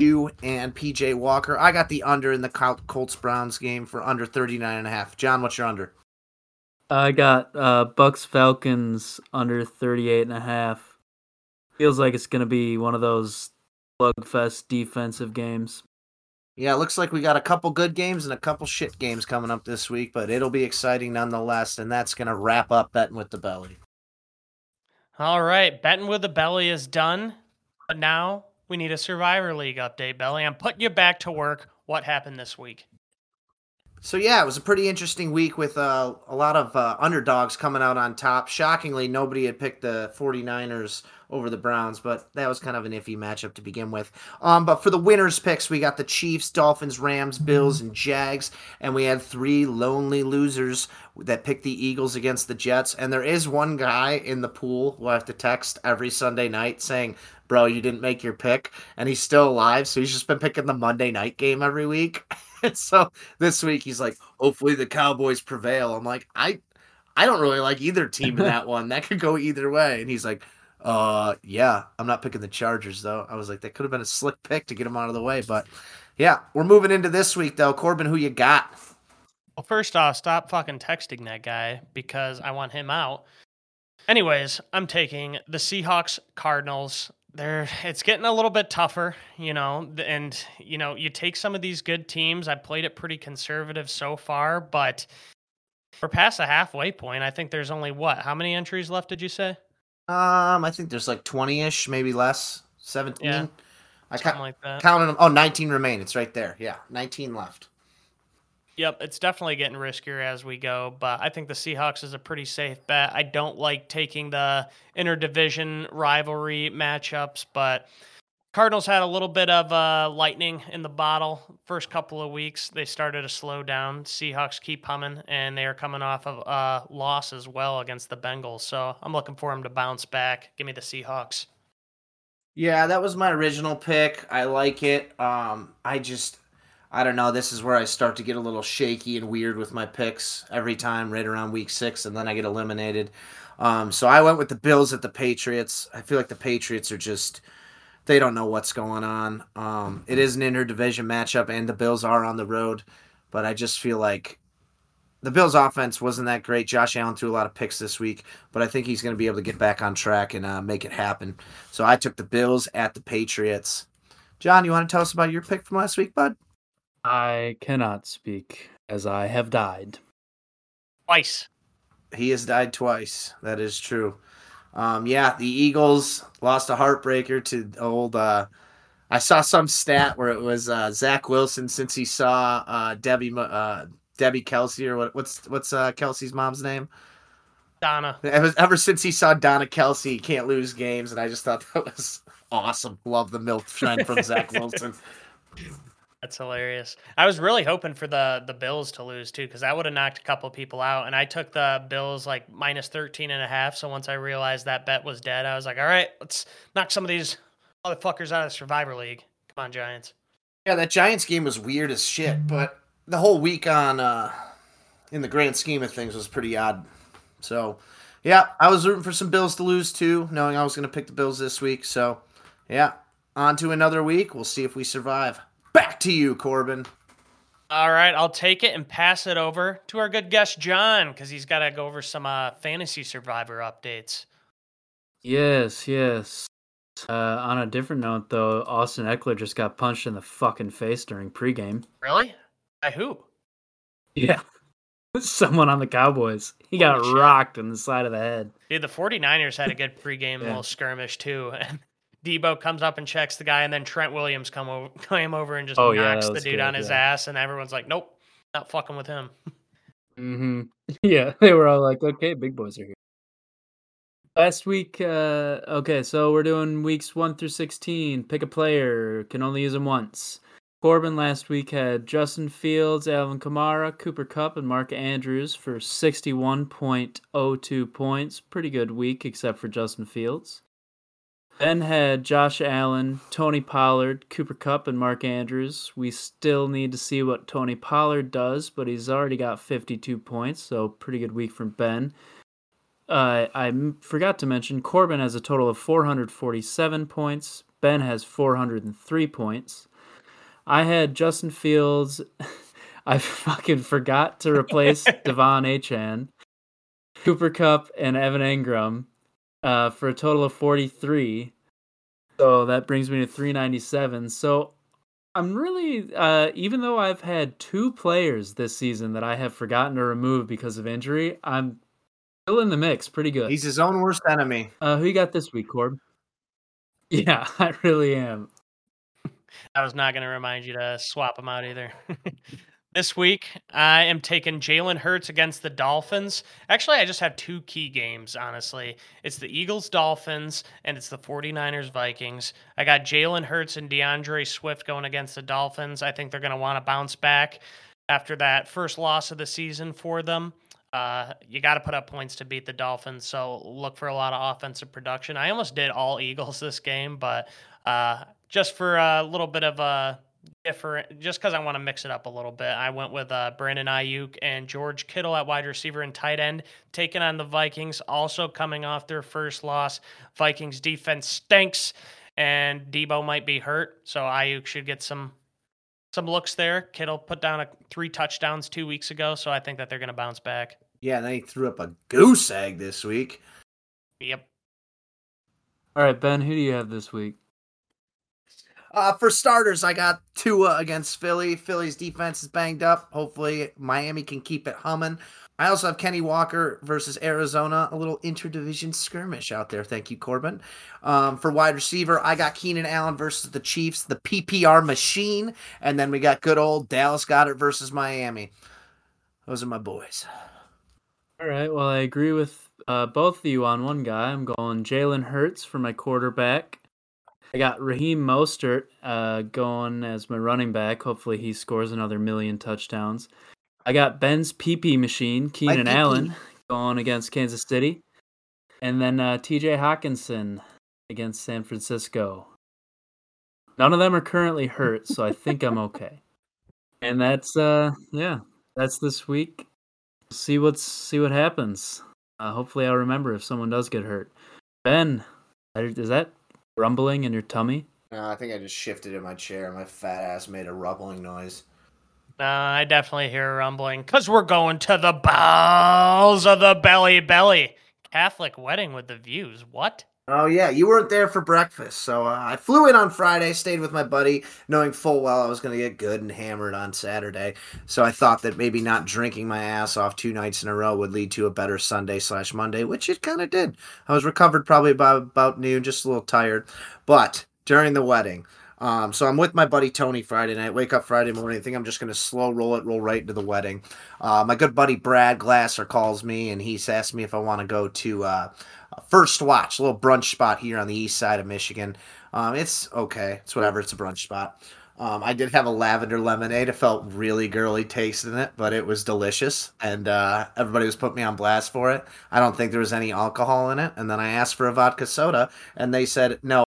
you and PJ Walker. I got the under in the Colts Browns game for under 39 and a half. John, what's your under? I got uh, Bucs Falcons under 38 and a half. Feels like it's going to be one of those slugfest defensive games. Yeah, it looks like we got a couple good games and a couple shit games coming up this week, but it'll be exciting nonetheless. And that's going to wrap up Betting with the Belly. All right, betting with the belly is done, but now we need a Survivor League update, Belly. I'm putting you back to work. What happened this week? So yeah, it was a pretty interesting week with uh, a lot of uh, underdogs coming out on top. Shockingly, nobody had picked the 49ers over the Browns, but that was kind of an iffy matchup to begin with. Um, but for the winners picks, we got the Chiefs, Dolphins, Rams, Bills, and Jags, and we had three lonely losers that picked the Eagles against the Jets. And there is one guy in the pool who I have to text every Sunday night saying, "Bro, you didn't make your pick," and he's still alive. So he's just been picking the Monday night game every week. <laughs> <laughs> so this week he's like, hopefully the Cowboys prevail. I'm like, I I don't really like either team in that <laughs> one. That could go either way. And he's like, uh yeah, I'm not picking the Chargers though. I was like, that could have been a slick pick to get him out of the way. But yeah, we're moving into this week though. Corbin, who you got? Well, first off, stop fucking texting that guy because I want him out. Anyways, I'm taking the Seahawks Cardinals. They're it's getting a little bit tougher, you know, and you know, you take some of these good teams. I played it pretty conservative so far, but we're past the halfway point. I think there's only what? How many entries left did you say? Um, I think there's like 20-ish, maybe less. 17. Yeah, I ca- like that. counted them. Oh, 19 remain. It's right there. Yeah, 19 left. Yep, it's definitely getting riskier as we go, but I think the Seahawks is a pretty safe bet. I don't like taking the interdivision rivalry matchups, but Cardinals had a little bit of uh, lightning in the bottle first couple of weeks. They started to slow down. Seahawks keep humming, and they are coming off of a loss as well against the Bengals. So I'm looking for them to bounce back. Give me the Seahawks. Yeah, that was my original pick. I like it. Um, I just, I don't know. This is where I start to get a little shaky and weird with my picks every time, right around week six, and then I get eliminated. Um, so I went with the Bills at the Patriots. I feel like the Patriots are just, they don't know what's going on. Um, it is an interdivision matchup, and the Bills are on the road, but I just feel like the Bills' offense wasn't that great. Josh Allen threw a lot of picks this week, but I think he's going to be able to get back on track and uh, make it happen. So I took the Bills at the Patriots. John, you want to tell us about your pick from last week, bud? I cannot speak as I have died. Twice. He has died twice. That is true. Um, yeah, the Eagles lost a heartbreaker to old. Uh, I saw some stat where it was uh, Zach Wilson since he saw uh, Debbie uh, Debbie Kelsey or what, what's what's uh, Kelsey's mom's name? Donna. Ever, ever since he saw Donna Kelsey, he can't lose games, and I just thought <laughs> that was awesome. Love the milk trend from Zach <laughs> Wilson. That's hilarious. I was really hoping for the the Bills to lose too, because that would have knocked a couple people out. And I took the Bills like minus 13 and a half. So once I realized that bet was dead, I was like, all right, let's knock some of these motherfuckers out of Survivor League. Come on, Giants. Yeah, that Giants game was weird as shit, but the whole week on, uh, in the grand scheme of things, was pretty odd. So, yeah, I was rooting for some Bills to lose too, knowing I was to pick the Bills this week. So, yeah, on to another week. We'll see if we survive. Back to you, Corbin. All right, I'll take it and pass it over to our good guest John, because he's got to go over some uh, fantasy Survivor updates. Yes, yes. Uh, on a different note, though, Austin Ekeler just got punched in the fucking face during pregame. Really? By who? Yeah. <laughs> Someone on the Cowboys. He got shit. rocked in the side of the head. Dude, the 49ers had a good pregame Yeah. little skirmish too. <laughs> And Deebo comes up and checks the guy, and then Trent Williams come over, <laughs> came over and just Oh, knocks that the dude good, on his yeah. ass, and everyone's like, "Nope, not fucking with him." <laughs> Mm-hmm. <laughs> Yeah, they were all like, "Okay, big boys are here." Last week, uh, okay, so we're doing weeks one through sixteen. Pick a player, can only use them once. Corbin last week had Justin Fields, Alvin Kamara, Cooper Kupp, and Mark Andrews for sixty-one point oh two points. Pretty good week, except for Justin Fields. Ben had Josh Allen, Tony Pollard, Cooper Kupp, and Mark Andrews. We still need to see what Tony Pollard does, but he's already got 52 points, so pretty good week from Ben. uh, I m- forgot to mention Corbin has a total of 447 points. Ben has 403 points. I had Justin Fields. <laughs> I fucking forgot to replace <laughs> De'Von Achane, Cooper Kupp, and Evan Engram uh, for a total of 43. So that brings me to 397. So I'm really, uh, even though I've had two players this season that I have forgotten to remove because of injury, I'm still in the mix. Pretty good. He's his own worst enemy. Uh, who you got this week, Corb? <laughs> Yeah, I really am. I was not going to remind you to swap them out either. <laughs> this week, I am taking Jalen Hurts against the Dolphins. Actually, I just have two key games, honestly. It's the Eagles Dolphins and it's the 49ers Vikings. I got Jalen Hurts and D'Andre Swift going against the Dolphins. I think they're going to want to bounce back after that first loss of the season for them. Uh, you got to put up points to beat the Dolphins, so look for a lot of offensive production. I almost did all <laughs> Eagles this game, but uh, just for a little bit of a different, just because I want to mix it up a little bit, I went with uh, Brandon Aiyuk and George Kittle at wide receiver and tight end, taking on the Vikings, also coming off their first loss. Vikings defense stinks, and Deebo might be hurt, so Aiyuk should get some some looks there. Kittle put down a, three touchdowns two weeks ago, so I think that they're going to bounce back. Yeah, and then he threw up a goose egg this week. Yep. All right, Ben, who do you have this week? Uh, for starters, I got Tua against Philly. Philly's defense is banged up. Hopefully, Miami can keep it humming. I also have Kenny Walker versus Arizona, a little interdivision skirmish out there. Thank you, Corbin. Um, for wide receiver, I got Keenan Allen versus the Chiefs, the PPR machine, and then we got good old Dallas Goedert versus Miami. Those are my boys. All right. Well, I agree with uh, both of you on one guy. I'm going Jalen Hurts for my quarterback. I got Raheem Mostert uh, going as my running back. Hopefully, he scores another million touchdowns. I got Ben's PP machine, Keenan. Allen, going against Kansas City. And then uh, TJ Hockenson against San Francisco. None of them are currently hurt, so I think I'm <laughs> okay. And that's uh yeah, that's this week. See what's see what happens. Uh, hopefully I'll remember if someone does get hurt. Ben, is that rumbling in your tummy? No, I think I just shifted in my chair. My fat ass made a rumbling noise. Uh, I definitely hear a rumbling because we're going to the bowels of the belly belly. Catholic wedding with the views. What? Oh yeah, you weren't there for breakfast, so uh, I flew in on Friday, stayed with my buddy, knowing full well I was going to get good and hammered on Saturday. So I thought that maybe not drinking my ass off two nights in a row would lead to a better Sunday slash Monday, which it kind of did. I was recovered probably by about noon, just a little tired, but during the wedding. Um, so I'm with my buddy Tony Friday night. Wake up Friday morning. I think I'm just gonna slow roll it, roll right into the wedding. Uh, my good buddy Brad Glasser calls me and he's asked me if I want to go to uh, First Watch, a little brunch spot here on the east side of Michigan. Um, it's okay. It's whatever. It's a brunch spot. Um, I did have a lavender lemonade. It felt really girly taste in it, but it was delicious. And uh, everybody was putting me on blast for it. I don't think there was any alcohol in it. And then I asked for a vodka soda, and they said no,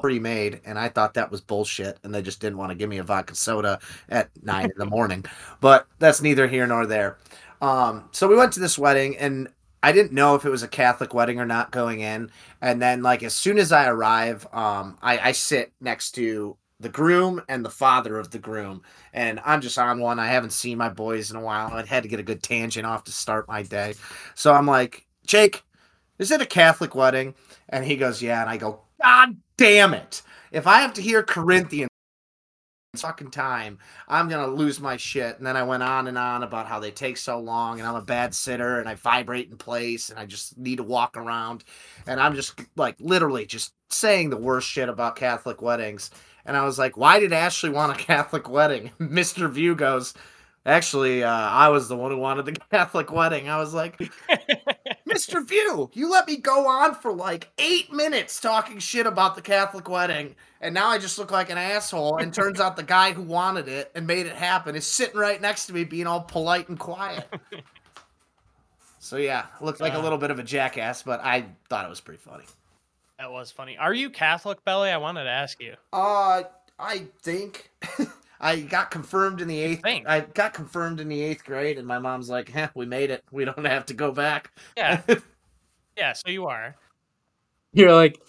pre-made. And I thought that was bullshit. And they just didn't want to give me a vodka soda at <laughs> nine in the morning. But that's neither here nor there. Um, so we went to this wedding, and I didn't know if it was a Catholic wedding or not going in. And then, like, as soon as I arrive, um, I, I sit next to the groom and the father of the groom. And I'm just on one. I haven't seen my boys in a while. I had to get a good tangent off to start my day. So I'm like, Jake, is it a Catholic wedding? And he goes, Yeah. And I go, God damn it. If I have to hear Corinthians fucking time, I'm gonna lose my shit. And then I went on and on about how they take so long, and I'm a bad sitter, and I vibrate in place, and I just need to walk around, and I'm just like literally just saying the worst shit about Catholic weddings. And I was like, why did Ashley want a <laughs> Catholic wedding? <laughs> Mr. View goes, actually, uh, I was the one who wanted the <laughs> Catholic wedding. I was like, Mr. View, you let me go on for like eight minutes talking shit about the Catholic wedding, and now I just look like an asshole. And turns out the guy who wanted it and made it happen is sitting right next to me, being all polite and quiet. <laughs> So yeah, looked like a Uh. little bit of a jackass, but I thought it was pretty funny. That was funny. Are you Catholic, Belly? I wanted to ask you. Uh, I think <laughs> I got confirmed in the eighth. think. I got confirmed in the eighth grade, and my mom's like, "Heh, we made it. We don't have to go back." Yeah. <laughs> yeah, so you are. You're like,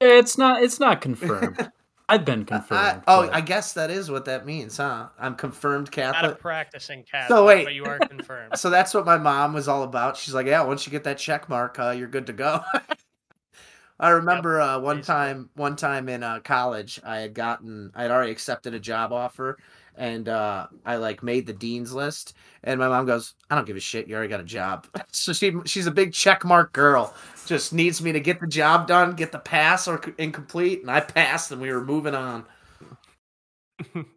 it's not. It's not confirmed. <laughs> I've been confirmed. I, oh, but- I guess that is what that means, huh? I'm confirmed Not a Catholic. practicing Catholic, So wait. but you are <laughs> confirmed. So that's what my mom was all about. She's like, "Yeah, once you get that check mark, uh, you're good to go." I remember uh, one basically. time, one time in uh, college, I had gotten, I had already accepted a job offer, and uh, I like made the dean's list, and my mom goes, "I don't give a shit. You already got a job." <laughs> so she, she's a big check mark girl. Just needs me to get the job done, get the pass or incomplete, and I passed, and we were moving on. <laughs>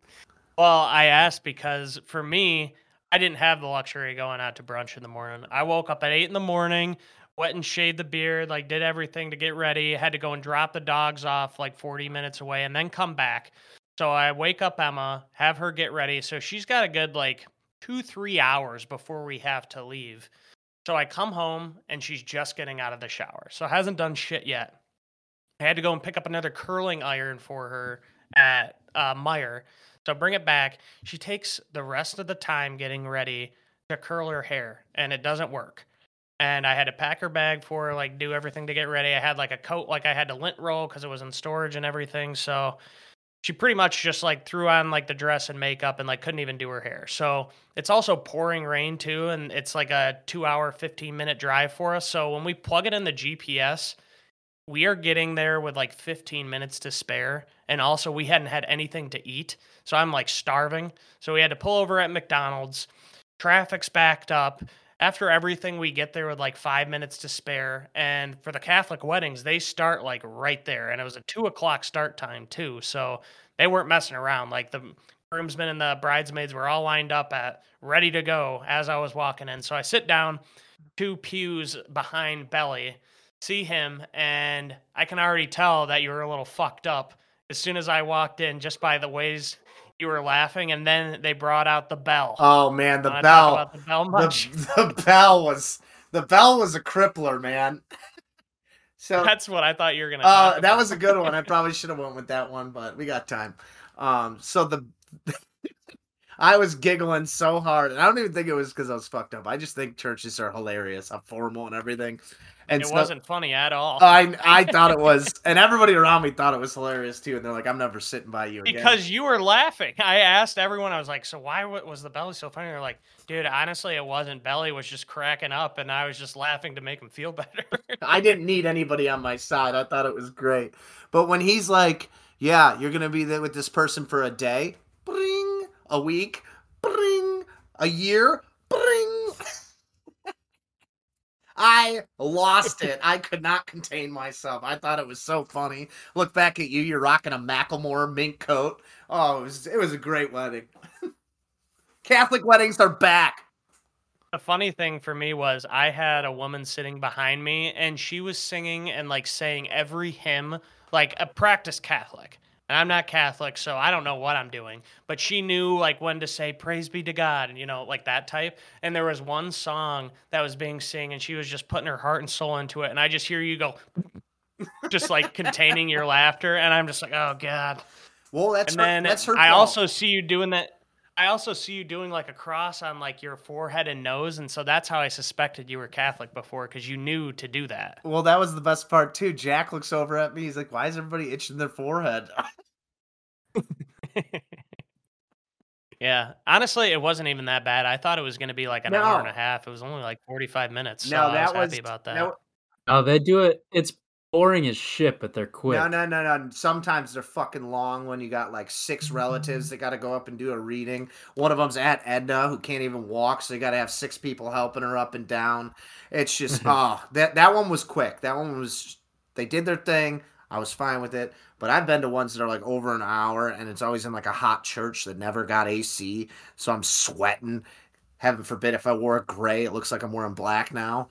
Well, I asked because for me, I didn't have the luxury of going out to brunch in the morning. I woke up at eight in the morning, went and shaved the beard, like did everything to get ready. Had to go and drop the dogs off like 40 minutes away and then come back. So I wake up Emma, have her get ready. So she's got a good like two, three hours before we have to leave. So I come home and she's just getting out of the shower. So hasn't done shit yet. I had to go and pick up another curling iron for her at uh, Meijer. So bring it back. She takes the rest of the time getting ready to curl her hair, and it doesn't work. And I had to pack her bag for like do everything to get ready. I had like a coat, like I had to lint roll because it was in storage and everything. So she pretty much just like threw on like the dress and makeup and like couldn't even do her hair. So it's also pouring rain too, and it's like a two hour, 15 minute drive for us. So when we plug it in the GPS, we are getting there with like 15 minutes to spare. And also, we hadn't had anything to eat. So I'm like starving. So we had to pull over at McDonald's. Traffic's backed up. After everything, we get there with like five minutes to spare. And for the Catholic weddings, they start like right there. And it was a two o'clock start time too. So they weren't messing around. Like the groomsmen and the bridesmaids were all lined up at ready to go as I was walking in. So I sit down two pews behind Belly, see him, and I can already tell that you were a little fucked up as soon as I walked in just by the ways you were laughing. And then they brought out the bell. Oh man, the bell. the bell much? the, <laughs> the bell was the bell was a crippler, man. so <laughs> That's what I thought you were gonna. uh, that was a good one. I <laughs> probably should have went with that one, but we got time. Um, so the I was giggling so hard, and I don't even think it was because I was fucked up. I just think churches are hilarious, I'm formal and everything. And It so- wasn't funny at all. I I thought it was, and everybody around me thought it was hilarious too. And they're like, "I'm never sitting by you again." because you were laughing. I asked everyone. I was like, "So why wa- was the belly so funny?" They're like, "Dude, honestly, it wasn't. Belly was just cracking up, and I was just laughing to make him feel <laughs> better." I didn't need anybody on my side. I thought it was great. But when he's like, "Yeah, you're gonna be there with this person for a day, bring a week, bring a year, bring," I lost it. I could not contain myself. I thought it was so funny. Look back at you. You're rocking a Macklemore mink coat. Oh, it was it was a great wedding. Catholic weddings are back. The funny thing for me was I had a woman sitting behind me and she was singing and like saying every hymn like a practiced Catholic. And I'm not Catholic, so I don't know what I'm doing. But she knew like when to say praise be to God and you know, like that type. And there was one song that was being sung and she was just putting her heart and soul into it. And I just hear you go <laughs> just like containing your laughter and I'm just like, oh God. Well, that's and her, then that's her. I fault. also see you doing that. I also see you doing like a cross on like your forehead and nose, and so that's how I suspected you were Catholic before because you knew to do that. Well, that was the best part too. Jack looks over at me. He's like, "Why is everybody itching their forehead?" <laughs> yeah, honestly, it wasn't even that bad. I thought it was going to be like an hour and a half. It was only like forty-five minutes. So no, I that was was happy about that. no, Oh, they do it. It's boring as shit, but they're quick. no, no, no, no. Sometimes they're fucking long when you got like six Mm-hmm. relatives that got to go up and do a reading. One of them's at Edna who can't even walk, so you got to have six people helping her up and down. It's just <laughs> oh, that that one was quick. That one was they did their thing. I was fine with it. But I've been to ones that are like over an hour, and it's always in like a hot church that never got AC, so I'm sweating. Heaven forbid if I wore a gray, it looks like I'm wearing black now.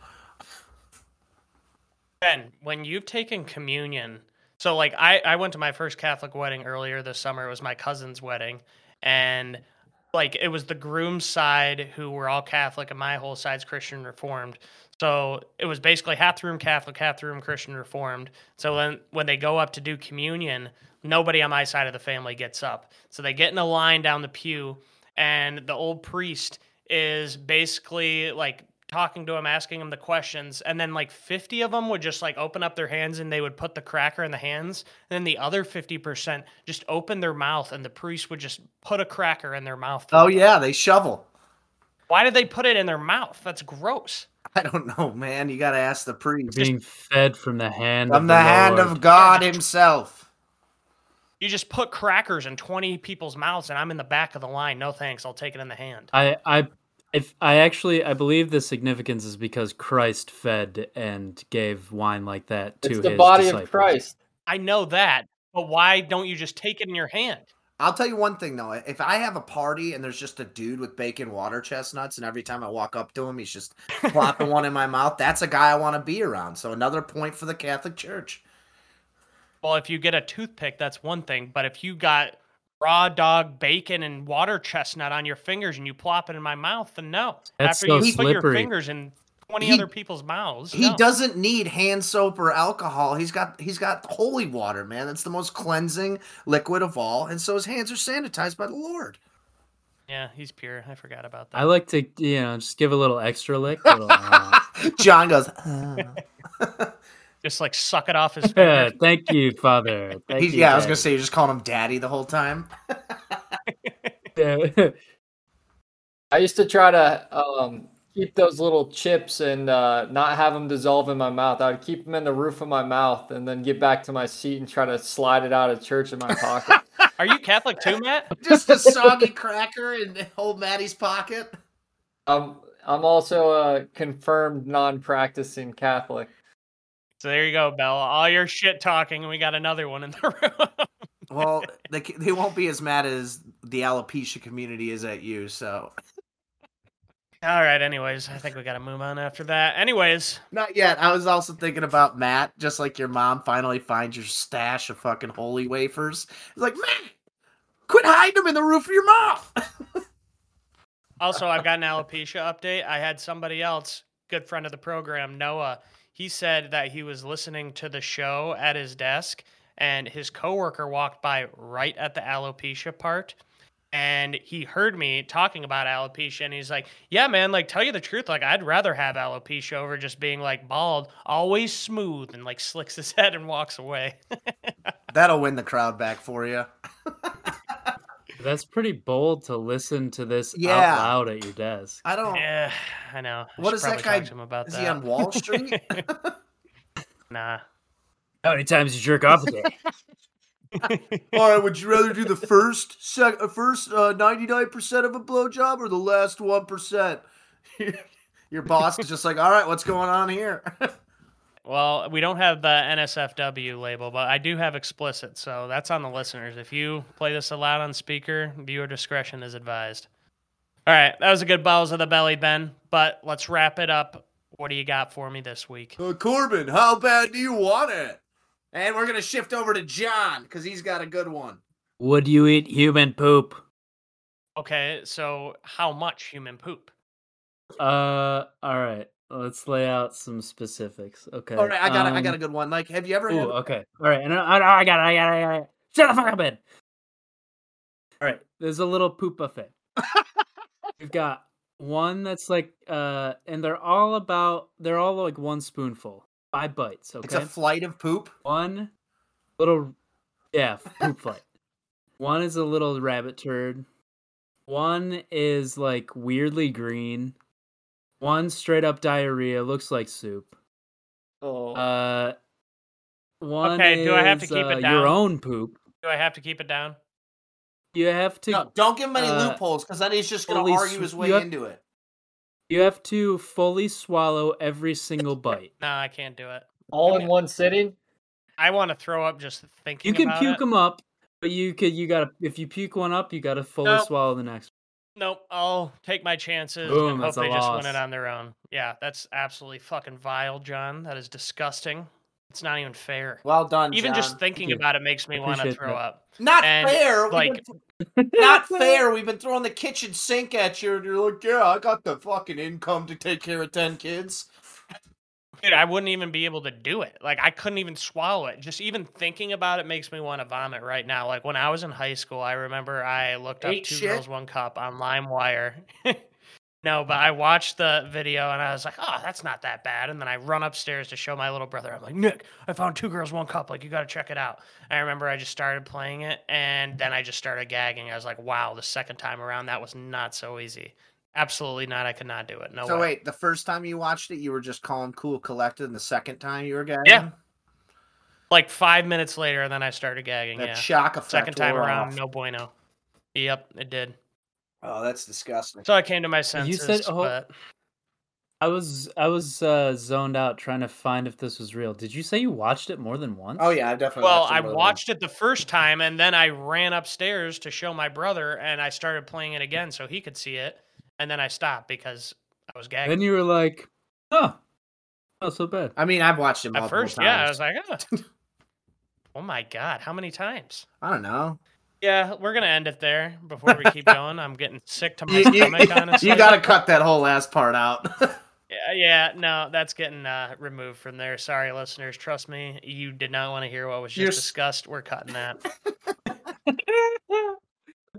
Ben, when you've taken communion, so like I, I went to my first Catholic wedding earlier this summer. It was my cousin's wedding, and like it was the groom's side who were all Catholic, and my whole side's Christian Reformed. So it was basically half the room Catholic, half the room Christian Reformed. So when when they go up to do communion, Nobody on my side of the family gets up. So they get in a line down the pew, and the old priest is basically like talking to him, asking him the questions, and then like 50 of them would just like open up their hands and they would put the cracker in the hands. And then the other 50% just open their mouth and the priest would just put a cracker in their mouth. Oh them. yeah, they shovel. Why did they put it in their mouth? That's gross. I don't know, man. You got to ask the priest. Being fed from the hand From of the the hand Lord. of God Himself. You just put crackers in 20 people's mouths and I'm in the back of the line. No thanks. I'll take it in the hand. I I if I actually I believe the significance is because Christ fed and gave wine like that to It's the his body disciples. of Christ. I know that, but why don't you just take it in your hand? I'll tell you one thing though. If I have a party and there's just a dude with bacon water chestnuts, and every time I walk up to him, he's just plopping one in my mouth, that's a guy I want to be around. So another point for the Catholic Church. Well, if you get a toothpick, that's one thing. But if you got raw dog bacon and water chestnut on your fingers and you plop it in my mouth, then no. That's After so you put your fingers in 20 He- other people's mouths. He no. doesn't need hand soap or alcohol. He's got he's got holy water, man. That's the most cleansing liquid of all, and so his hands are sanitized by the Lord. Yeah, he's pure. I forgot about that. I like to you know just give a little extra lick. little, uh, <laughs> John goes. <laughs> "Uh." Just like suck it off his <laughs> yeah, fingers. thank you, Father. <laughs> Thank He's, you, yeah, I was gonna say you're just calling him Daddy the whole time. Yeah. <laughs> I used to try to um, keep those little chips and uh, not have them dissolve in my mouth. I would keep them in the roof of my mouth and then get back to my seat and try to slide it out of church in my pocket. Are you Catholic too, Matt? just a soggy cracker in old Maddie's pocket. um, I'm also a confirmed non-practicing Catholic. So there you go, Bella. All your shit talking, and we got another one in the <laughs> room. Well, they they won't be as mad as the alopecia community is at you. So All right. Anyways, I think we got to move on after that. Anyways, not yet. I was also thinking about Matt, just like your mom finally finds your stash of fucking holy wafers. It's like Matt, quit hiding them in the roof of your mouth. also I've got an alopecia update. I had somebody else, good friend of the program, Noah. He said that he was listening to the show at his desk, and his coworker walked by right at the alopecia part. And he heard me talking about alopecia, and he's like, "Yeah, man. Like, tell you the truth, like, I'd rather have alopecia over just being like bald, always smooth." And like <laughs> slicks his head and walks away. <laughs> That'll win the crowd back for you. <laughs> That's pretty bold to listen to this Yeah. out loud at your desk. I don't. yeah, I know. I What should that probably guy- him about Is that. he on Wall Street? <laughs> <laughs> nah. How many times you jerk off a day? <laughs> All right, would you rather do the first sec- uh, first ninety nine percent of a blowjob or the last one percent? Your boss is just like, all right, what's going on here? Well, we don't have the NSFW label, but I do have explicit, so that's on the listeners. If you play this aloud on speaker, viewer discretion is advised. All right, that was a good balls of the belly, Ben. But let's wrap it up. What do you got for me this week? uh, Corbin, how bad do you want it? And we're gonna shift over to John because he's got a good one. Would you eat human poop? Okay, so how much human poop? Uh, all right. Let's lay out some specifics. Okay. All right, I got, a, I got a um, good one. Like, have you ever? Ooh, had- okay. All right. And I, I, I got it. I got it. I got it. Shut the fuck up, Ben. All right. There's a little poop buffet. We've got one that's like, uh, and they're all about, they're all like one spoonful, five bites. Okay. It's a flight of poop. one little, yeah, poop flight. One is a little rabbit turd. One is like weirdly green. One straight up diarrhea, looks like soup. Oh, Uh, one Okay, do I have to is, keep it uh, down? Your own poop. Do I have to keep it down? You have to. No, don't give him any uh, loopholes because then he's just gonna fully argue his way you have- into it. You have to fully swallow every single <laughs> bite. No, I can't do it. all in one sitting. I want to throw up just thinking You can about puke it. them up, but you could. You gotta. If you puke one up, you gotta fully Nope. swallow the next. Nope, I'll take my chances Boom, and hope that's a they just win it on their own. Yeah, that's absolutely fucking vile, John. That is disgusting. It's not even fair. Well done, Even just John. thinking you. about it makes me want to Appreciate throw that. up. Not and, fair. We've like- been- not <laughs> fair. We've been throwing the kitchen sink at you, and you're like, "Yeah, I got the fucking income to take care of ten kids." Dude, I wouldn't even be able to do it. Like I couldn't even swallow it. Just even thinking about it makes me want to vomit right now. Like when I was in high school, I remember I looked up Two shit? Girls One Cup on LimeWire. <laughs> no, but I watched the video and I was like, "Oh, that's not that bad." And then I run upstairs to show my little brother. I'm like, "Nick, I found Two Girls One Cup. Like you got to check it out." I remember I just started playing it and then I just started gagging. I was like, "Wow, the second time around that was not so easy." Absolutely not. I could not do it. No so way. wait, the first time you watched it, you were just calm, cool, collected, and the second time you were gagging. Yeah. Like five minutes later, and then I started gagging. That yeah. shock effect. Second time around, off. no bueno. Yep, it did. Oh, that's disgusting. So I came to my senses. You said- oh, but I was I was uh, zoned out trying to find if this was real. Did you say you watched it more than once? Oh yeah, I definitely. well, watched it I more than watched it the first time, and then I ran upstairs to show my brother, and I started playing it again so he could see it, and then I stopped because I was gagging. Then you were like, oh, not so bad. I mean, I've watched it At first, times. yeah, I was like, oh. oh my god, how many times? <laughs> I don't know. Yeah, we're gonna end it there before we keep <laughs> going. I'm getting sick to my You, you, stomach. honestly. <laughs> you got to cut that whole last part out. Yeah, yeah, no, that's getting uh, removed from there. Sorry, listeners. Trust me, you did not want to hear what was just You're discussed. We're cutting that.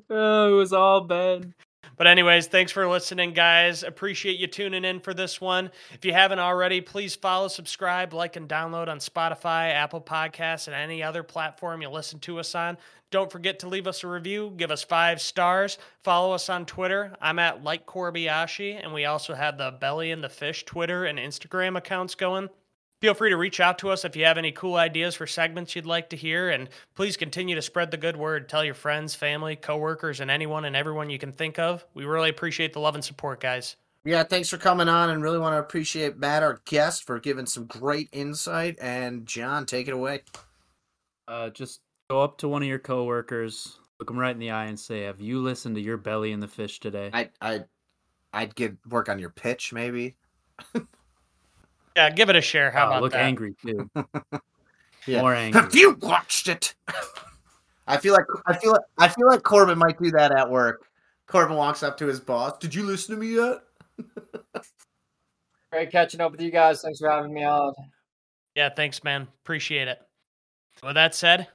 oh, it was all bad. But anyways, thanks for listening, guys. Appreciate you tuning in for this one. If you haven't already, please follow, subscribe, like, and download on Spotify, Apple Podcasts, and any other platform you listen to us on. Don't forget to leave us a review, give us five stars, follow us on Twitter. I'm at like Korbayashi, and we also have the Belly and the Fish Twitter and Instagram accounts going. Feel free to reach out to us if you have any cool ideas for segments you'd like to hear, and please continue to spread the good word. Tell your friends, family, coworkers, and anyone and everyone you can think of. We really appreciate the love and support, guys. yeah, thanks for coming on, and really want to appreciate Matt, our guest, for giving some great insight. And John, take it away. Uh, just go up to one of your coworkers, look them right in the eye, and say, "Have you listened to your belly and the fish today?" I, I, I'd give work on your pitch, maybe. <laughs> Yeah, give it a share. How Oh, about look that? angry too. <laughs> Yeah. More angry. Have you watched it? <laughs> I feel like I feel like I feel like Corbin might do that at work. Corbin walks up to his boss. Did you listen to me yet? <laughs> Great catching up with you guys. Thanks for having me on. Yeah, thanks, man. Appreciate it. With that said,